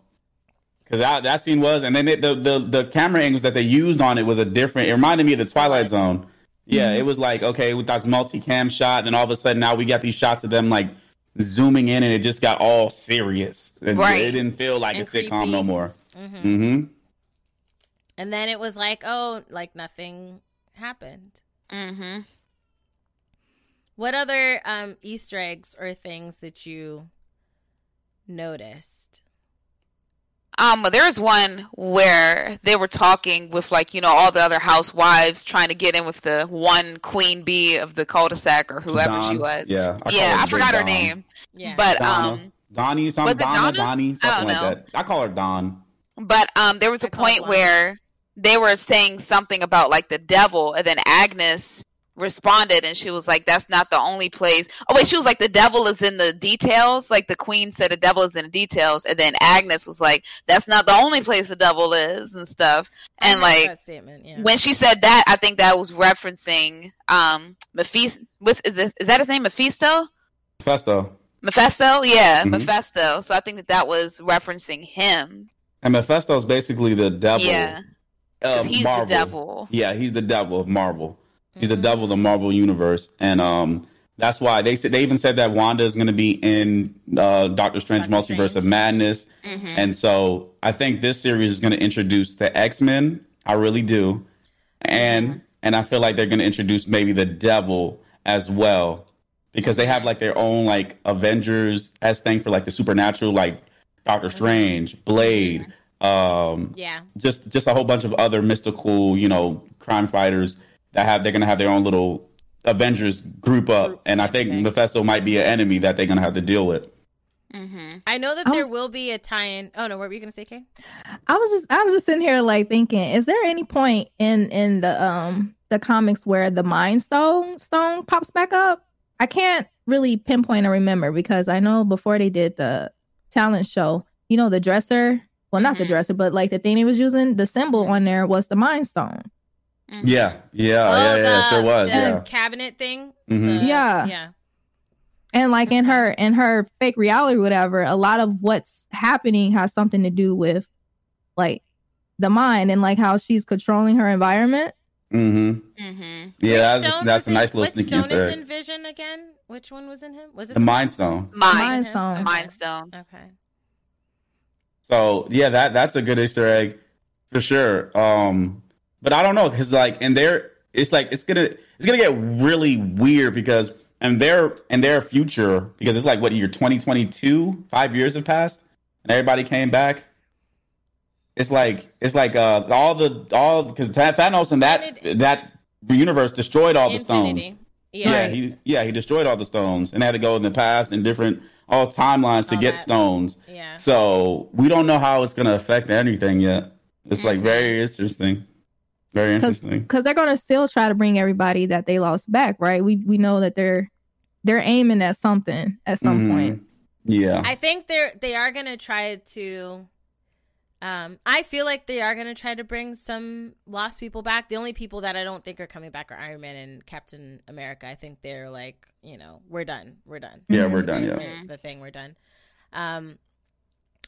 because that, that scene was, and then it, the, the the camera angles that they used on it was a different. It reminded me of the Twilight Zone. Yeah, mm-hmm. it was like okay, with that multi-cam shot, and all of a sudden now we got these shots of them like zooming in, and it just got all serious. And right. It didn't feel like and a creepy. sitcom no more. Mm-hmm. Mm-hmm. And then it was like, oh, like nothing happened. Mm-hmm. What other um, Easter eggs or things that you noticed? Um, there was one where they were talking with like you know all the other housewives trying to get in with the one queen bee of the cul-de-sac or whoever Don. she was. Yeah, I yeah, I forgot her name. Yeah, but Donna. um, Donnie, something Donna, Donna, Donnie, something like that. I call her Don. But um, there was a point where they were saying something about like the devil, and then Agnes responded and she was like that's not the only place. Oh wait she was like the devil is in the details. Like the queen said the devil is in the details and then agnes was like that's not the only place the devil is and stuff. And like statement yeah. when she said that i think that was referencing um mephisto with is, this, is that his name mephisto? Mephisto. Mephisto? Yeah mm-hmm. mephisto. So i think that that was referencing him. And mephisto is basically the devil yeah. He's Marvel. the devil. Yeah he's the devil of marvel He's mm-hmm. a devil of the Marvel universe, and um, that's why they said they even said that Wanda is going to be in uh, Doctor Strange Doctor Multiverse Strange. of Madness, mm-hmm. and so I think this series is going to introduce the X Men. I really do, and mm-hmm. and I feel like they're going to introduce maybe the Devil as well because they have like their own like Avengers as thing for like the supernatural, like Doctor mm-hmm. Strange, Blade, um, yeah, just just a whole bunch of other mystical, you know, crime fighters that have they're gonna have their own little Avengers group up, group and I think thing. Mephisto might be an enemy that they're gonna have to deal with. Mm-hmm. I know that there will be a tie-in. Oh no, what were you gonna say, Kay? I was just I was just sitting here like thinking, is there any point in in the um the comics where the Mind Stone stone pops back up? I can't really pinpoint or remember because I know before they did the talent show, you know, the dresser, well, not mm-hmm. the dresser, but like the thing he was using, the symbol on there was the Mind Stone. Mm-hmm. Yeah, yeah, oh, yeah, yeah, sure was. The yeah. cabinet thing. Mm-hmm. The, yeah, yeah. And like in her in her fake reality, whatever, a lot of what's happening has something to do with like the mind and like how she's controlling her environment. Mm-hmm. Mm-hmm. Yeah, that's, that's a nice little sneaky stone is in Vision again? Which one was in him? Was it the, the Mind Stone? Mind, Stone. Okay. Mind Stone. Okay. So yeah, that that's a good Easter egg for sure. Um, but I don't know because like in their it's like it's gonna it's gonna get really weird because and their and their future because it's like what year 2022 five years have passed and everybody came back it's like it's like uh all the all because Thanos and that that universe destroyed all the Infinity. stones. Yeah. yeah, he yeah he destroyed all the stones and had to go in the past and different all timelines to all get that. stones. Yeah. So we don't know how it's gonna affect anything yet. It's mm-hmm. like very interesting. Very interesting. Because they're gonna still try to bring everybody that they lost back, right? We we know that they're they're aiming at something at some mm-hmm. point. Yeah. I think they're they are gonna try to um, I feel like they are going to try to bring some lost people back. The only people that I don't think are coming back are Iron Man and Captain America. I think they're like, you know, we're done. We're done. Yeah, we're done. Yeah. The, the thing, we're done. Um,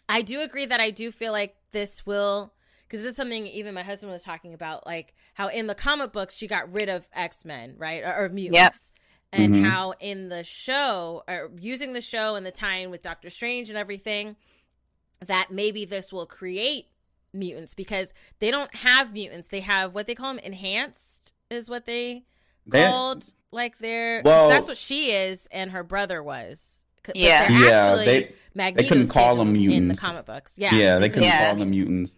I do agree that I do feel like this will, because this is something even my husband was talking about, like how in the comic books she got rid of X Men, right, or, or mutants. Yep. And mm-hmm. how in the show, or using the show and the tie-in with Doctor Strange and everything, that maybe this will create mutants because they don't have mutants. They have what they call them enhanced is what they they're, called like they're well, that's what she is and her brother was. Yeah, yeah. They, they couldn't call them mutants in the comic books. Yeah, yeah, they couldn't yeah. call them mutants.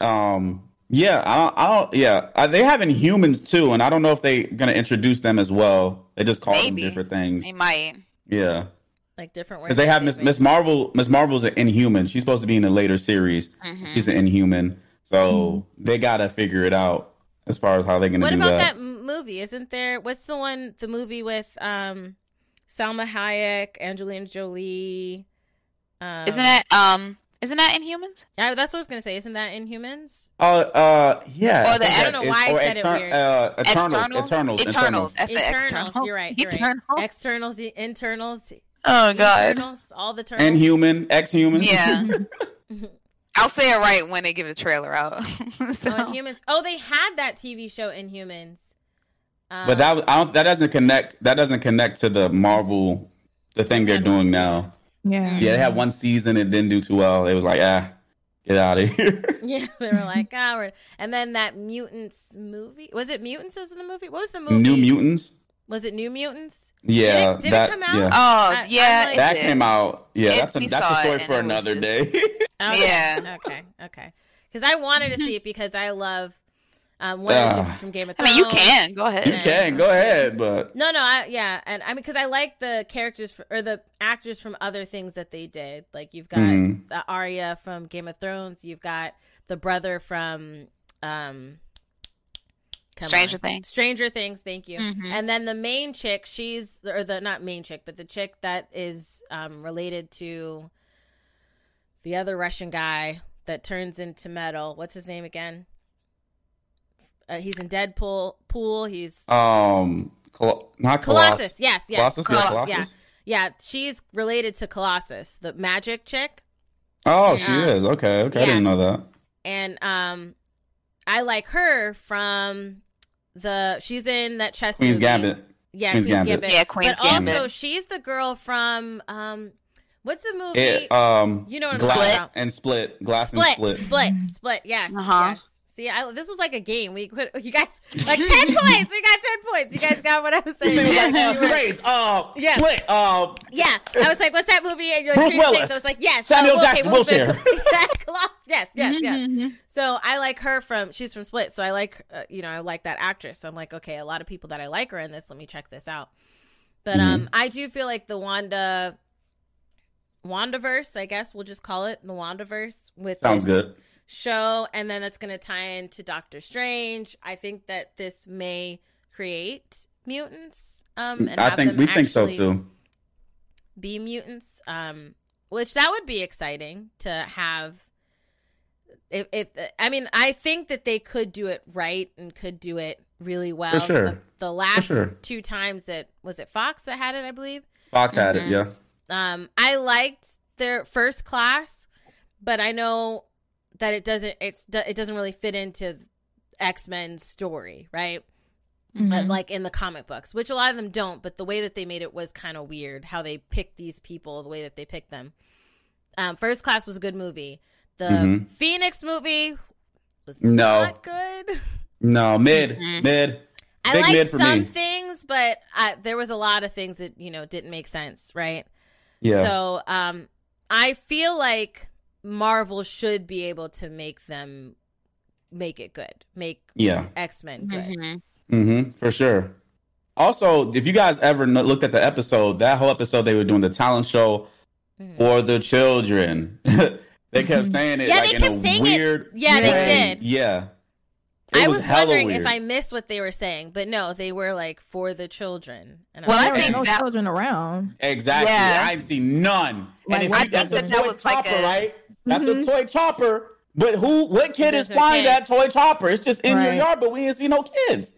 Um, yeah, I don't, I don't yeah, uh, they have Inhumans too, and I don't know if they're gonna introduce them as well. They just call Maybe. them different things. They might. Yeah like different words. Because they have Miss Miss Marvel. Miss Marvel's an Inhuman. She's supposed to be in a later series. Mm-hmm. She's an Inhuman, so mm-hmm. they gotta figure it out as far as how they're gonna what do that. About that movie? Isn't there? What's the one? The movie with um, Salma Hayek, Angelina Jolie. Um, Isn't it um? Isn't that Inhumans? Yeah, that's what I was gonna say. Isn't that Inhumans? Uh, uh, yeah. Or the, I don't know why I said exter- it weird. Uh, Eternals, Eternals, Eternals, Eternals. That's Eternals. You're right. You're right. Externals, the internals. Oh God! Turtles, all the turtles. Inhuman, ex-human. Yeah. I'll say it right when they give the trailer out. so. Oh, Inhumans. Oh, they had that TV show Inhumans. Um, but that I don't, that doesn't connect. That doesn't connect to the Marvel, the thing they're doing now. Yeah. Yeah, they had one season. It didn't do too well. It was like, ah, get out of here. yeah, they were like, ah, we're... and then that mutants movie. Was it mutants? Was in the movie? What was the movie? New Mutants. Was it New Mutants? Yeah, did it, did that, it come out? Yeah. Oh, yeah, like, that came out. Yeah, it, that's a that's a story for another day. okay. Yeah. Okay. Okay. Because I wanted to see it because I love um, one uh, of the from Game of Thrones. I mean, you can go ahead. You can go ahead, but no, no, I, yeah, and I mean, because I like the characters for, or the actors from other things that they did. Like you've got mm-hmm. the Arya from Game of Thrones. You've got the brother from um Stranger on. Things. Stranger Things, thank you. Mm-hmm. And then the main chick, she's or the not main chick, but the chick that is um, related to the other Russian guy that turns into metal. What's his name again? Uh, he's in Deadpool. Pool. He's um Col- not Colossus. Colossus. Yes, yes. Colossus, Colossus, Colossus. Yeah, yeah. She's related to Colossus, the magic chick. Oh, she um, is. Okay, okay. Yeah. I didn't know that. And um, I like her from the she's in that chess Queen's movie. Gambit. Yeah, Queen's, Queen's Gambit. Gambit. Yeah, Queen's but Gambit. also she's the girl from um what's the movie? It, um you know what I'm Glass talking about. and Split. Glass split, and Split. Split, Split, yes. Uh-huh. Yes. See, I, this was like a game. We could, you guys, like ten points. We got ten points. You guys got what I was saying. like, uh, race, uh, yeah. split, uh, yeah. I was like, "What's that movie?" And you're like, Bruce Willis. Things. I was like, "Yes." Samuel oh, Jackson, okay, wheelchair. yes, yes, yes. Mm-hmm. So I like her from. She's from Split. So I like, uh, you know, I like that actress. So I'm like, okay, a lot of people that I like are in this. Let me check this out. But mm-hmm. um, I do feel like the Wanda, WandaVerse. I guess we'll just call it the WandaVerse. With sounds this, good show and then that's going to tie into Doctor Strange. I think that this may create mutants um and I think we think so too. be mutants. Um, which that would be exciting to have. If, if I mean, I think that they could do it right and could do it really well. For sure. The, the last sure. two times that was it Fox that had it, I believe. Fox had Mhm. it, yeah. Um, I liked their first class, but I know that it doesn't. It's it doesn't really fit into X Men's story, right? Mm-hmm. Uh, like in the comic books, which a lot of them don't. But the way that they made it was kind of weird. How they picked these people, the way that they picked them. Um, first class was a good movie. The Mhm. Phoenix movie was No. not good. No, mid, Mhm. mid. I Big mid liked for some me. things, but I, there was a lot of things that you know didn't make sense, right? Yeah. So um I feel like Marvel should be able to make them make it good. Make yeah. X-Men good. Mhm. Mm-hmm. For sure. Also, if you guys ever looked at the episode, that whole episode they were doing the talent show Mhm. for the children. they kept saying it Yeah, like they in kept a saying it. weird Yeah, they did. Yeah. It I was, hella wondering weird. if I missed what they were saying, but no, they were like for the children. And Well, was I there like, was think no that- children around. Exactly. Yeah. I didn't see none. Like, and if what you, that's does a it- toy that was like a- right? That's Mhm. a toy chopper. But who? What kid is no flying that toy chopper? It's just in your yard, but we didn't see no kids.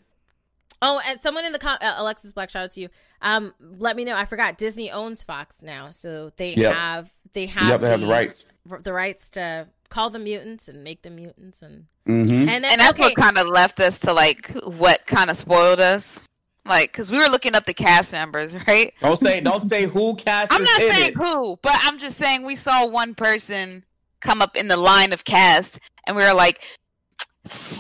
Oh, and someone in the com- uh, Alexis Black, shout out to you. Um, let me know. I forgot Disney owns Fox now, so they Yep. have they You have have to have the rights. the rights to call them mutants and make them mutants and Mm-hmm. and then And that's okay, what kind of left us to like what kind of spoiled us. Like, because we were looking up the cast members, right? Don't say don't say who cast I'm not in saying it. who, but I'm just saying we saw one person come up in the line of cast, and we were like,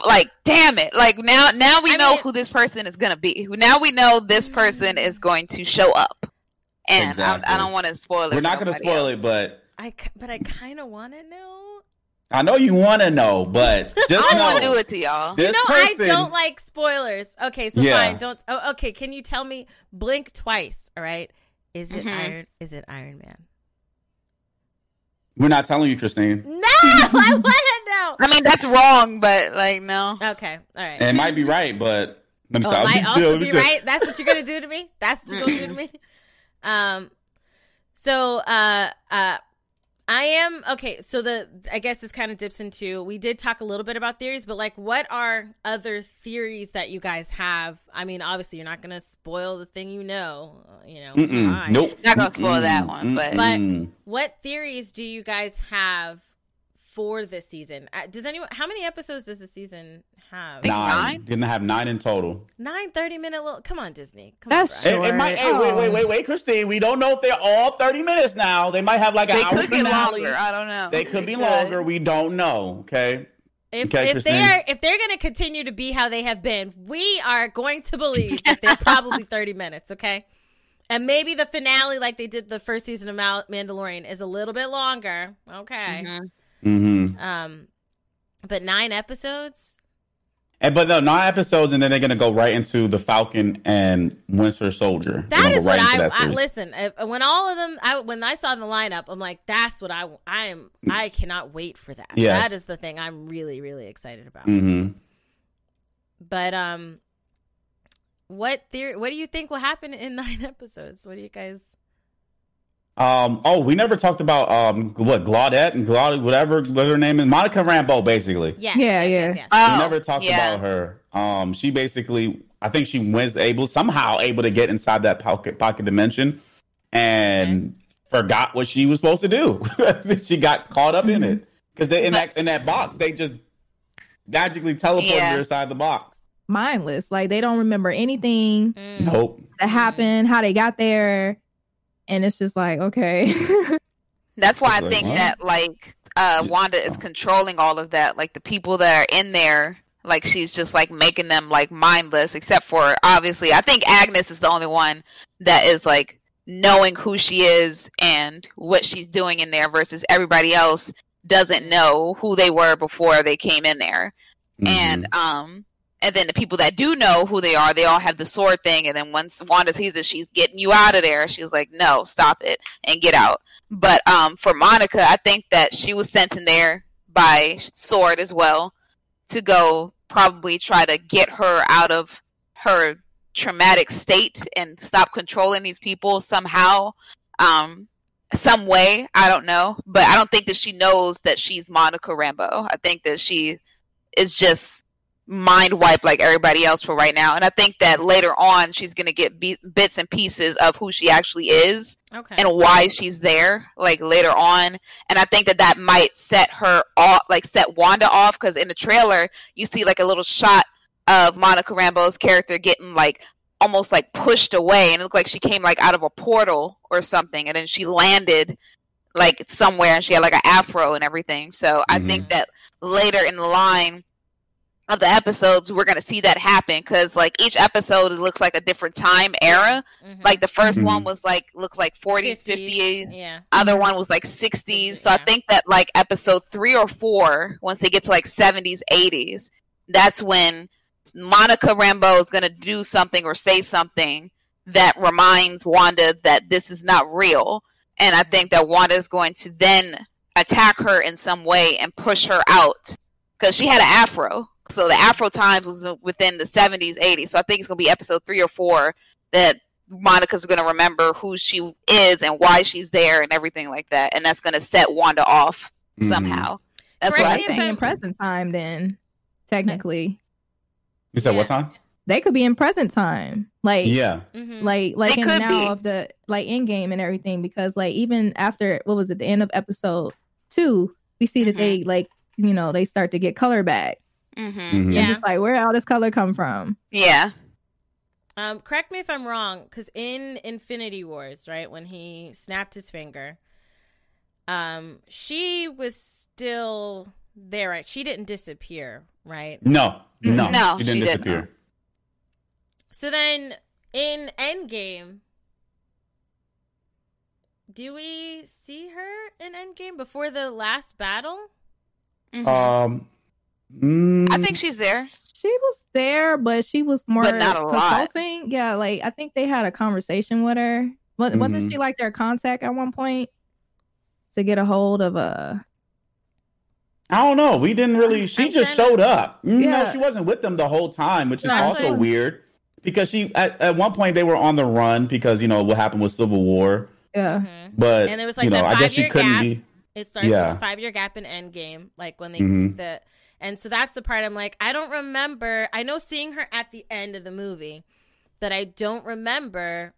like, damn it! Like now, now we I know mean- who this person is gonna be. Now we know this person is going to show up, and Exactly. I, I don't want to spoil it. We're not going to spoil else. it, but I but I kind of want to know. I know you want to know. But just I don't want to do it to y'all. This no, person, I don't like spoilers. Okay, so Yeah. fine. Don't. Oh, okay. Can you tell me? Blink twice. All right. Is it Mhm. Iron? Is it Iron Man? We're not telling you, Christine. No, I want to know. I mean, that's wrong, but like, no. Okay. All right. And it might be right, but let me Oh, stop. it might Yeah, also be right. That's what you're gonna do to me. That's what you're gonna do to me. Um. So, uh, uh, I am okay. So the I guess this kind of dips into. We did talk a little bit about theories, but like, what are other theories that you guys have? I mean, obviously, you're not gonna spoil the thing you know. uh, You know. Nope. Not gonna spoil Mm-mm. that one, but- But. What theories do you guys have for this season? Uh, Does anyone? How many episodes does the season have? Nine. nine? Didn't have nine in total. Nine 30 minute little. Come on, Disney. Come That's on, It, it might. Hey, wait, wait, wait, wait, Christine. We don't know if they're all thirty minutes now. They might have like an They hour could be finale. longer. I don't know. They could be longer. We don't know. Okay. If, Okay, if they're if they're going to continue to be how they have been, we are going to believe that they're probably 30 minutes, okay? And maybe the finale like they did the first season of Mandalorian is a little bit longer. Okay. Mhm. Mm-hmm. Um but 9 episodes? And but no, nine episodes, and then they're gonna go right into the Falcon and Winter Soldier. That is go what I, I listen. When all of them, I when I saw the lineup, I'm like, that's what I I am. I cannot wait for that. Yes. That is the thing I'm really really excited about. Mm-hmm. But um, what theory? What do you think will happen in nine episodes? What do you guys? Um. Oh, we never talked about um what Claudette and Claude, whatever what her name is, Monica Rambeau, basically. Yeah, Yeah, yes, yeah. yes, yes. Oh, we never talked yeah. about her. Um, she basically, I think she was able somehow able to get inside that pocket pocket dimension, and forgot what she was supposed to do. she got caught up in it because they in But- that in that box they just magically teleported Yeah. her inside the box. Mindless. Like they don't remember anything Mm. Nope. that happened, how they got there. And it's just like, okay. That's why It's I like, think what? that like uh Wanda is controlling all of that. Like the people that are in there, like she's just like making them like mindless, except for obviously I think Agnes is the only one that is like knowing who she is and what she's doing in there versus everybody else doesn't know who they were before they came in there. Mhm. And um and then the people that do know who they are, they all have the sword thing. And then once Wanda sees it, she's getting you out of there. She's like, "No, stop it and get out." But um, for Monica, I think that she was sent in there by Sword as well to go probably try to get her out of her traumatic state and stop controlling these people somehow. Um, some way, I don't know, but I don't think that she knows that she's Monica Rambeau. I think that she is just mind wipe like everybody else for right now. And I think that later on she's going to get be- bits and pieces of who she actually is Okay. and why she's there like later on. And I think that that might set her off, like set Wanda off because in the trailer you see like a little shot of Monica Rambeau's character getting like almost like pushed away and it looked like she came like out of a portal or something and then she landed like somewhere and she had like an afro and everything. So I Mhm. think that later in the line of the episodes we're going to see that happen cuz like each episode it looks like a different time era. Mhm. Like the 1st Mhm. one was like looks like 40s, 50s. Yeah. Other one was like 60s. So I think that like episode 3 or 4 once they get to like 70s, 80s, that's when Monica Rambeau is going to do something or say something that reminds Wanda that this is not real. And I think that Wanda is going to then attack her in some way and push her out because she had an afro. So the afro times was within the 70s, 80s. So I think it's going to be episode 3 or 4 that Monica's going to remember who she is and why she's there and everything like that. And that's going to set Wanda off Mhm. somehow. That's Correct what I think. In I'm- present time then, technically. You said Yeah. what time? They could be in present time. Like Yeah. Mhm. like like They in could now be. of the like in game and everything because like even after what was it the end of episode two we see that Mhm. they like you know they start to get color back hmm Mhm. Yeah. and it's like where all this color come from Yeah. Um, correct me if I'm wrong, because in Infinity Wars, right, when he snapped his finger, um, she was still there, right? She didn't disappear, right? No. No. No, She didn't she didn't. disappear. So then in Endgame, do we see her in Endgame before the last battle? Mhm. Um. Mm, I think she's there. she was there but she was more But not a lot. consulting yeah like i think they had a conversation with her Wa- wasn't Mhm. she like their contact at one point to get a hold of a I don't know. We didn't really. She I'm just trying showed up. No, she wasn't with them the whole time, which is No, also saying- weird because she at, at one point they were on the run because you know what happened with Civil War. yeah Mhm. But And it was like you know, that I guess she five-year couldn't gap. be. It starts Yeah. with a five year gap in Endgame, like when they Mhm. the and so that's the part I'm like, I don't remember. I know seeing her at the end of the movie, but I don't remember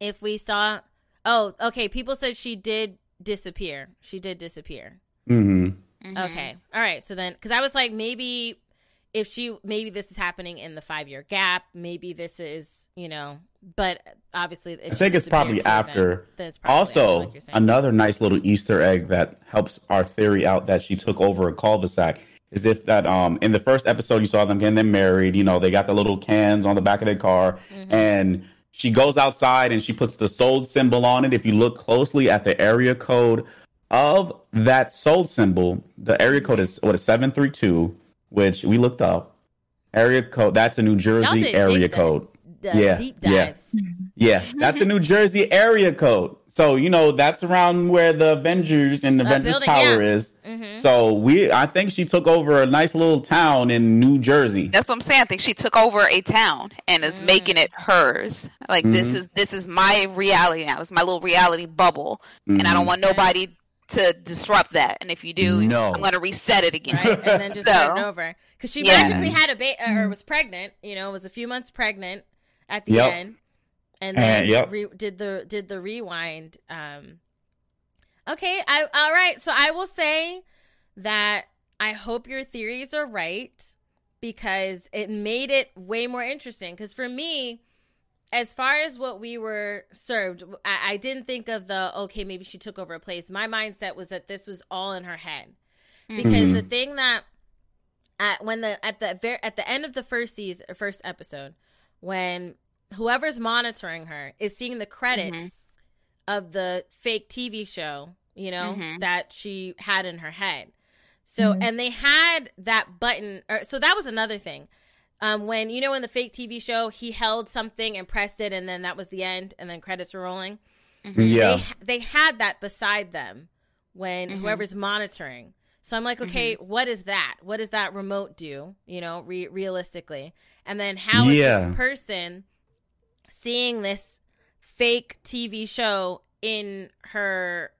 if we saw. Oh, okay. People said she did disappear. She did disappear. hmm Mhm. Okay, all right. So then, because I was like, maybe if she, maybe this is happening in the five year gap. Maybe this is, you know, but obviously, if I think it's probably disappeared then- after. then it's probably after, Also, like another nice little Easter egg that helps our theory out that she took over a cul-de-sac is if that um in the first episode you saw them getting them married. You know, they got the little cans on the back of their car, Mhm. and she goes outside and she puts the sold symbol on it. If you look closely at the area code of that sold symbol, the area code is what is seven three two, which we looked up. Area code that's a New Jersey area code. The Yeah, deep yeah. dives. Yeah, that's a New Jersey area code. So you know that's around where the Avengers and the Uh, Avengers building, Tower yeah. is. Mhm. So we, I think she took over a nice little town in New Jersey. That's what I'm saying. I think she took over a town and is Mm. making it hers. Like this Mhm. is this is my reality now. It's my little reality bubble, and I don't Mhm. want nobody to disrupt that. And if you do, No. I'm gonna reset it again. right? And then just So- start over because she Yeah. magically had a baby or was pregnant. You know, was a few months pregnant at the Yep. end, and then Uh, yep. re- did the did the rewind. Um, okay, I all right. So I will say that I hope your theories are right because it made it way more interesting. Because for me. As far as what we were served, I, I didn't think of the okay, maybe she took over a place. My mindset was that this was all in her head because Mhm. the thing that at when the at the very at the end of the first season first episode when whoever's monitoring her is seeing the credits of the fake TV show you know Mhm. that she had in her head so Mhm. and they had that button or so that was another thing um when you know in the fake TV show he held something and pressed it and then that was the end and then credits were rolling Yeah, they they had that beside them when Mhm. whoever's monitoring. So I'm like, okay, what is that? What does that remote do? You know, re- realistically, and then how is Yeah. this person seeing this fake TV show in her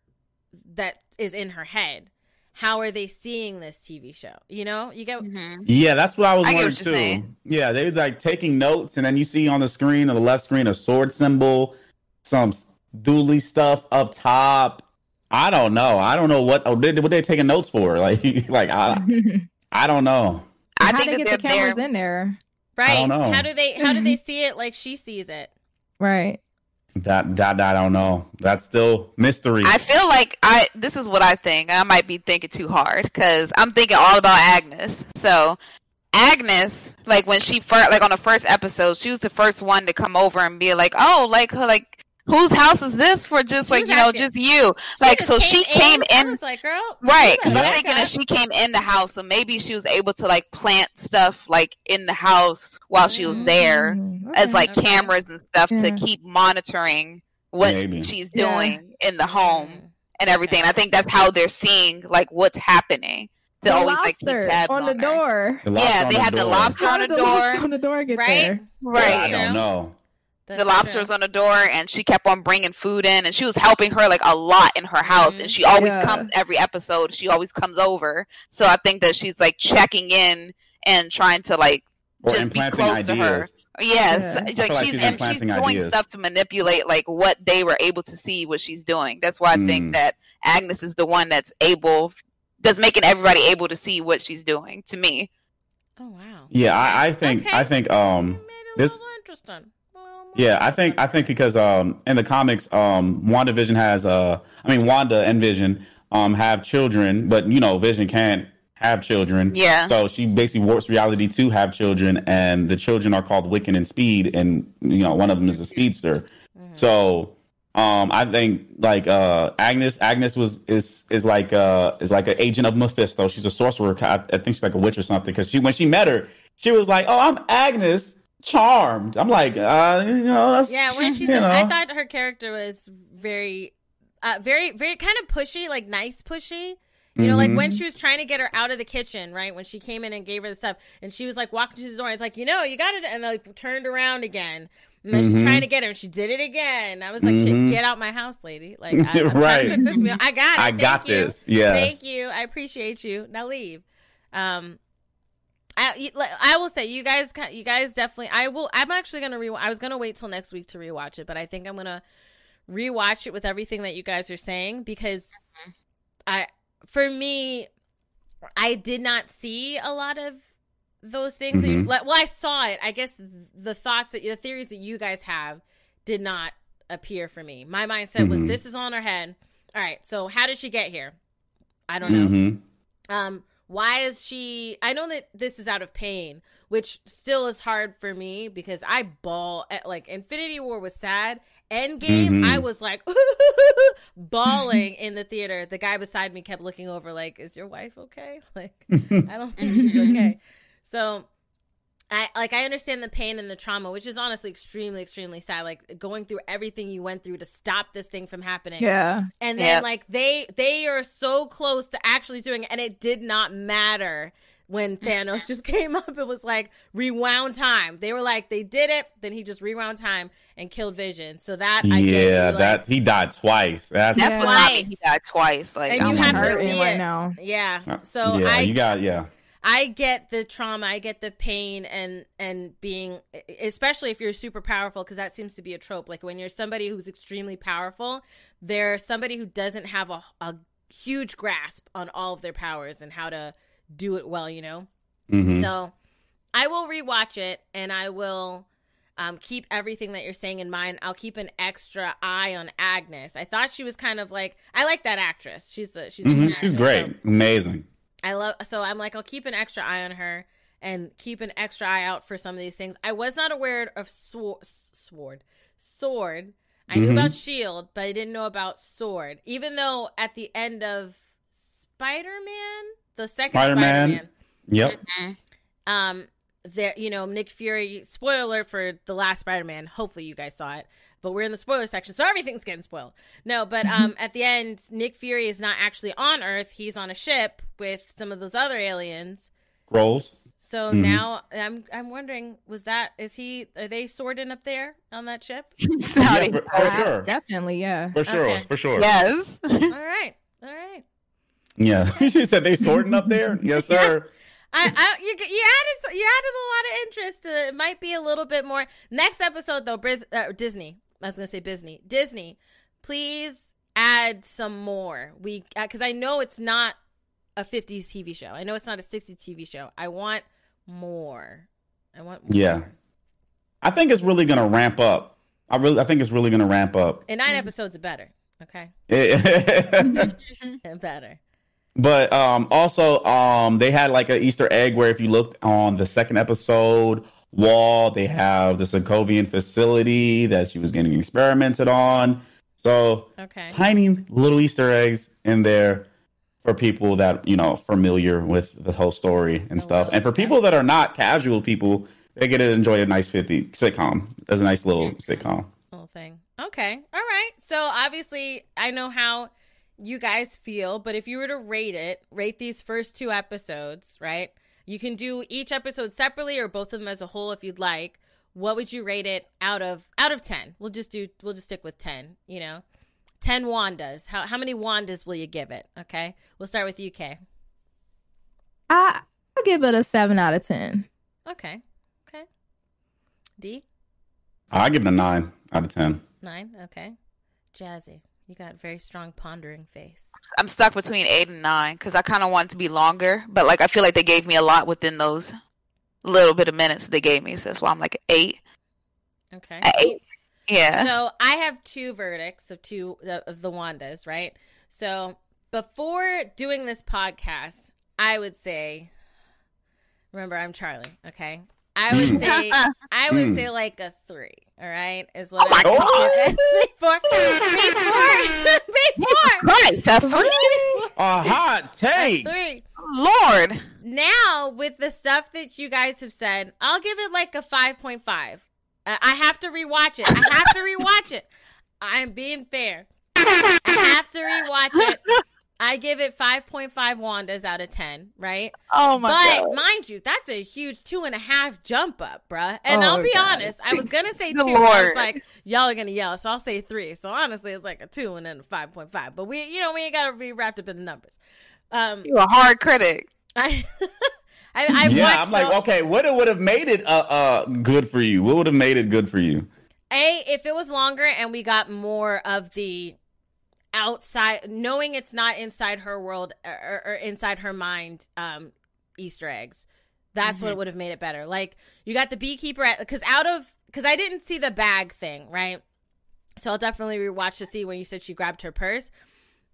that is in her head how are they seeing this tv show you know you get Mhm. Yeah, that's what I was I wondering what you're saying. too. Yeah, they like taking notes, and then you see on the screen, on the left screen, a sword symbol, some dooley stuff up top. I don't know. I don't know what oh, they, what they taking notes for. Like, like I, I don't know. I How think they that get the they're cameras there. in there? Right don't know. how do they how do they mm-hmm. see it like she sees it Right. That that I don't know. That's still mystery. I feel like I this is what I think. I might be thinking too hard because I'm thinking all about Agnes. So Agnes, like when she first, like on the first episode, she was the first one to come over and be like, "Oh, like her, like whose house is this for? Just She like you know, asking- just you." Like just so, she came I in was like girl Right, because I'm thinking that she came in the house, so maybe she was able to like plant stuff like in the house while she was there, Mm, as okay. like Okay. cameras and stuff to keep monitoring what Maybe. she's Yeah. doing in the home and everything. Okay. I think that's how they're seeing like what's happening. To the always like keep lobster tabs on the her. door. The Yeah, lobster on they had the door. lobster on the did the lobster door. on the door get Right? there? Right. I don't know. That's the lobster true. was on the door and she kept on bringing food in and she was helping her like a lot in her house and she always Yeah. comes every episode she always comes over so i think that she's like checking in and trying to like Or just be implanting close to her yes Yeah. like feel like she's she's and she's doing ideas. stuff to manipulate like what they were able to see what she's doing that's why i Mm. think that agnes is the one that's able that's making everybody able to see what she's doing to me oh wow Yeah, I, I think Okay. I think um made it a this- interesting A little more yeah I think I think because um in the comics um WandaVision has uh I mean Wanda and Vision um have children, but you know Vision can't have children. Yeah. So she basically warps reality to have children, and the children are called Wiccan and Speed, and you know one of them is a speedster. Mhm. So um I think like uh Agnes Agnes was is is like uh is like an agent of Mephisto. She's a sorcerer. I, I think she's like a witch or something because she when she met her, she was like, "Oh, I'm Agnes Charmed." I'm like, uh, you know, that's Yeah, when she said, I thought her character was very, uh, very, very kind of pushy, like nice pushy. You know, like Mhm. when she was trying to get her out of the kitchen, right? When she came in and gave her the stuff, and she was like walking to the door, and it's like, you know, you got it, and like turned around again. And then she's Mhm. trying to get her, and she did it again. I was like, Mhm. get out my house, lady. Like, I, am trying Right. to cook this meal. I got it. I Thank got you. this. Yes. Thank you. I appreciate you. Now leave. Um, I I will say you guys you guys definitely I will I'm actually gonna re I was gonna wait till next week to rewatch it, but I think I'm gonna rewatch it with everything that you guys are saying because I for me I did not see a lot of those things. that you- Mhm. like, well, I saw it. I guess the thoughts that the theories that you guys have did not appear for me. My mindset was Mhm. this is on her head. All right, so how did she get here? I don't know. Mhm. Um, why is she? I know that this is out of pain, which still is hard for me because I bawl at like Infinity War was sad. Endgame, Mhm. I was like bawling in the theater. The guy beside me kept looking over, like, "Is your wife okay?" Like, I don't think she's okay. So, I like I understand the pain and the trauma, which is honestly extremely, extremely sad. Like going through everything you went through to stop this thing from happening Yeah. and then Yep. like they they are so close to actually doing it and it did not matter when Thanos just came up it was like rewound time they were like they did it then he just rewound time and killed Vision so that I yeah, you, like- that he died twice. That's, that's Yeah. what got me Twice. he died twice like And I'm you have to hurting see right it. now. yeah uh, so yeah, I you got yeah. I get the trauma, I get the pain and and being especially if you're super powerful because that seems to be a trope like when you're somebody who's extremely powerful, they're somebody who doesn't have a, a huge grasp on all of their powers and how to do it well, you know. Mhm. So I will rewatch it and I will um, keep everything that you're saying in mind. I'll keep an extra eye on Agnes. I thought she was kind of like I like that actress. She's a she's a Mhm. good She's great, so- amazing. I love so I'm like I'll keep an extra eye on her and keep an extra eye out for some of these things. I was not aware of sword, sword, sword. I knew Mhm. about shield, but I didn't know about sword. Even though at the end of Spider-Man, the second Spider-Man. Spider-Man, Yep. um there you know Nick Fury spoiler for the last Spider-Man hopefully you guys saw it but we're in the spoiler section so everything's getting spoiled no but um at the end Nick Fury is not actually on earth he's on a ship with some of those other aliens Skrulls. So mm-hmm. now I'm I'm wondering, was that is he are they sorting up there on that ship? yeah, for, for sure. Definitely, yeah. For sure, okay. for sure. Yes. all right. All right. Yeah. she said they sorting up there? Yes, sir. I, I you, you added you added a lot of interest. To, it might be a little bit more next episode though. Briz, uh, Disney, I was gonna say Disney. Disney, please add some more. We because uh, I know it's not a 50s TV show. I know it's not a 60s TV show. I want more. I want more. Yeah. I think it's really to ramp up. I really I think it's really to ramp up. And 9 episodes are better. Okay? better. But um also um they had like an Easter egg where if you looked on the second episode wall, they have the Sokovian facility that she was getting experimented on. So okay. tiny little Easter eggs in there for people that you know familiar with the whole story and stuff, and for people that are not casual people, they get to enjoy a nice fifty sitcom. That's a nice little sitcom. Little thing. Okay, all right. So obviously, I know how you guys feel, but if you were to rate it, rate these first two episodes, right? You can do each episode separately or both of them as a whole if you'd like. What would you rate it out of out of 10? We'll just do we'll just stick with 10, you know. 10 Wandas. How how many Wandas will you give it? Okay. We'll start with UK. I I'll give it a 7 out of 10. Okay. Okay. D? I give it a 9 out of 10. 9. Okay. Jazzy. You got a very strong pondering face. I'm stuck between 8 and 9 cuz I kind of want it to be longer, but like I feel like they gave me a lot within those little bit of minutes they gave me. So that's why I'm like 8. Okay. Eight. Yeah. So I have two verdicts of two of the Wandas, right? So before doing this podcast, I would say, remember I'm Charlie, okay? I would say I would hmm. say like a three. All right, is what oh I would before before before. Christ, a three. A hot take. A three. Lord. Now with the stuff that you guys have said, I'll give it like a five point five. I have to rewatch it. I have to rewatch it. I'm being fair. I have to rewatch it. I give it 5.5 Wandas out of 10, right? Oh my but, God. But mind you, that's a huge two and a half jump up, bruh. And oh I'll be God. honest, I was going to say two. Lord. I was like, y'all are going to yell. So I'll say three. So honestly, it's like a two and then a 5.5. But we, you know, we ain't got to be wrapped up in the numbers. Um, You're a hard critic. I, I, I yeah, I'm like, so, okay, what would have made it uh, uh good for you? What would have made it good for you? A, if it was longer and we got more of the outside, knowing it's not inside her world or, or inside her mind, um, Easter eggs. That's mm-hmm. what would have made it better. Like you got the beekeeper because out of because I didn't see the bag thing, right? So I'll definitely rewatch to see when you said she grabbed her purse.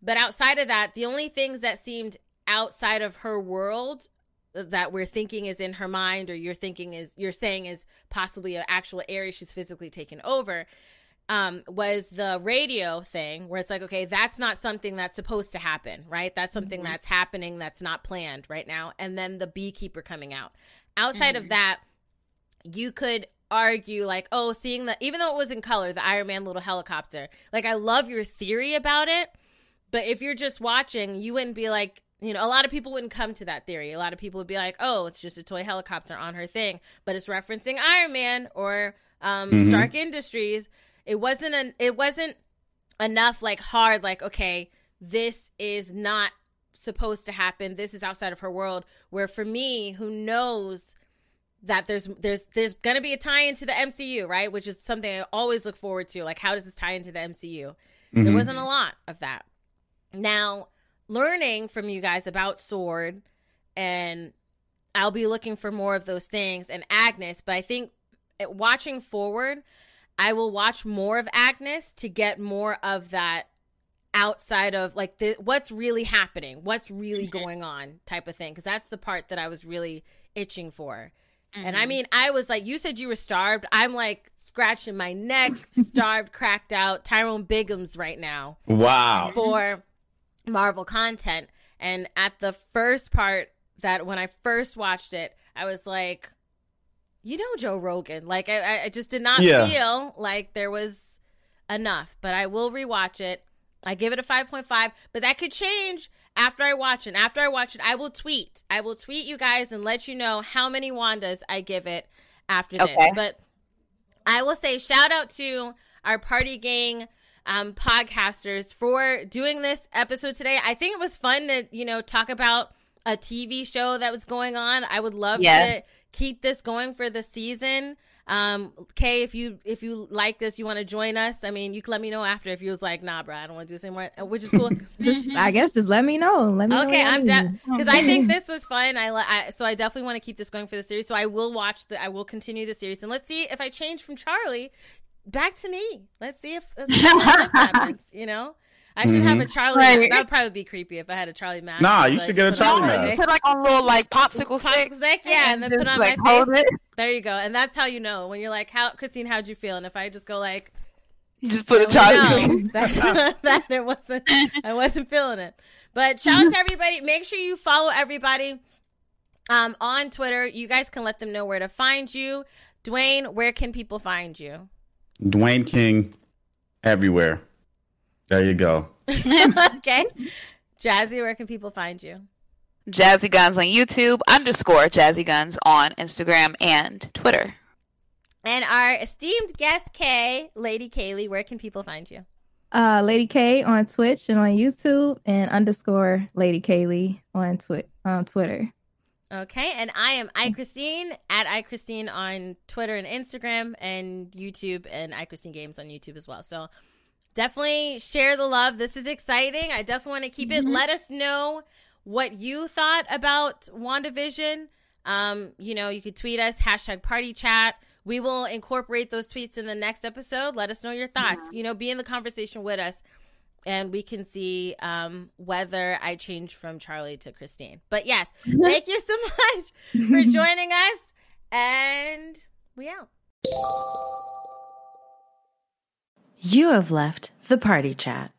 But outside of that, the only things that seemed outside of her world that we're thinking is in her mind or you're thinking is you're saying is possibly an actual area she's physically taken over um, was the radio thing where it's like okay that's not something that's supposed to happen right that's something mm-hmm. that's happening that's not planned right now and then the beekeeper coming out outside mm-hmm. of that you could argue like oh seeing the even though it was in color the iron man little helicopter like i love your theory about it but if you're just watching you wouldn't be like you know, a lot of people wouldn't come to that theory. A lot of people would be like, "Oh, it's just a toy helicopter on her thing," but it's referencing Iron Man or um, mm-hmm. Stark Industries. It wasn't an. It wasn't enough like hard. Like, okay, this is not supposed to happen. This is outside of her world. Where for me, who knows that there's there's there's gonna be a tie into the MCU, right? Which is something I always look forward to. Like, how does this tie into the MCU? Mm-hmm. There wasn't a lot of that. Now learning from you guys about Sword, and I'll be looking for more of those things and Agnes. But I think watching forward, I will watch more of Agnes to get more of that outside of like the what's really happening, what's really mm-hmm. going on type of thing. Because that's the part that I was really itching for. Mm-hmm. And I mm-hmm. mean, I was like, you said you were starved. I'm like scratching my neck, starved, cracked out. Tyrone Biggums right now. Wow. For Marvel content. And at the first part, that when I first watched it, I was like, you know, Joe Rogan. Like, I, I just did not yeah. feel like there was enough. But I will rewatch it. I give it a 5.5, but that could change after I watch it, after I watch it, I will tweet. I will tweet you guys and let you know how many Wandas I give it after this. Okay. But I will say shout out to our party gang um, podcasters for doing this episode today. I think it was fun to, you know, talk about a TV show that was going on. I would love yeah. to keep this going for the season. Um, Kay, if you if you like this, you want to join us. I mean, you can let me know after if you was like, nah, bro, I don't want to do this anymore, uh, which is cool. just, I guess just let me know. Let me. Know. Okay, I'm done because I think this was fun. I, I so I definitely want to keep this going for the series. So I will watch the I will continue the series and let's see if I change from Charlie back to me. Let's see if, if happens. You know. I should mm-hmm. have a mm-hmm. Charlie. Right. That would probably be creepy if I had a Charlie mask. Nah, you should get a Charlie mask. Put like a little like popsicle stick. stick yeah, and, and then put on like, my face. It. There you go, and that's how you know when you're like, "How, Christine? How'd you feel?" And if I just go like, just put a Charlie. that, that it wasn't. I wasn't feeling it. But shout out to everybody. Make sure you follow everybody um, on Twitter. You guys can let them know where to find you. Dwayne, where can people find you? Dwayne King, everywhere. There you go. okay. Jazzy, where can people find you? Jazzy Guns on YouTube, underscore Jazzy Guns on Instagram and Twitter. And our esteemed guest, Kay, Lady Kaylee, where can people find you? Uh, Lady K on Twitch and on YouTube, and underscore Lady Kaylee on twi- on Twitter. Okay, and I am I Christine at I Christine on Twitter and Instagram and YouTube, and I Christine Games on YouTube as well. So definitely share the love. This is exciting. I definitely want to keep it. Mm-hmm. Let us know what you thought about WandaVision. Um, you know, you could tweet us, hashtag party chat. We will incorporate those tweets in the next episode. Let us know your thoughts. Yeah. You know, be in the conversation with us and we can see um, whether I change from Charlie to Christine. But yes, thank you so much for joining us. And we out. You have left the party chat.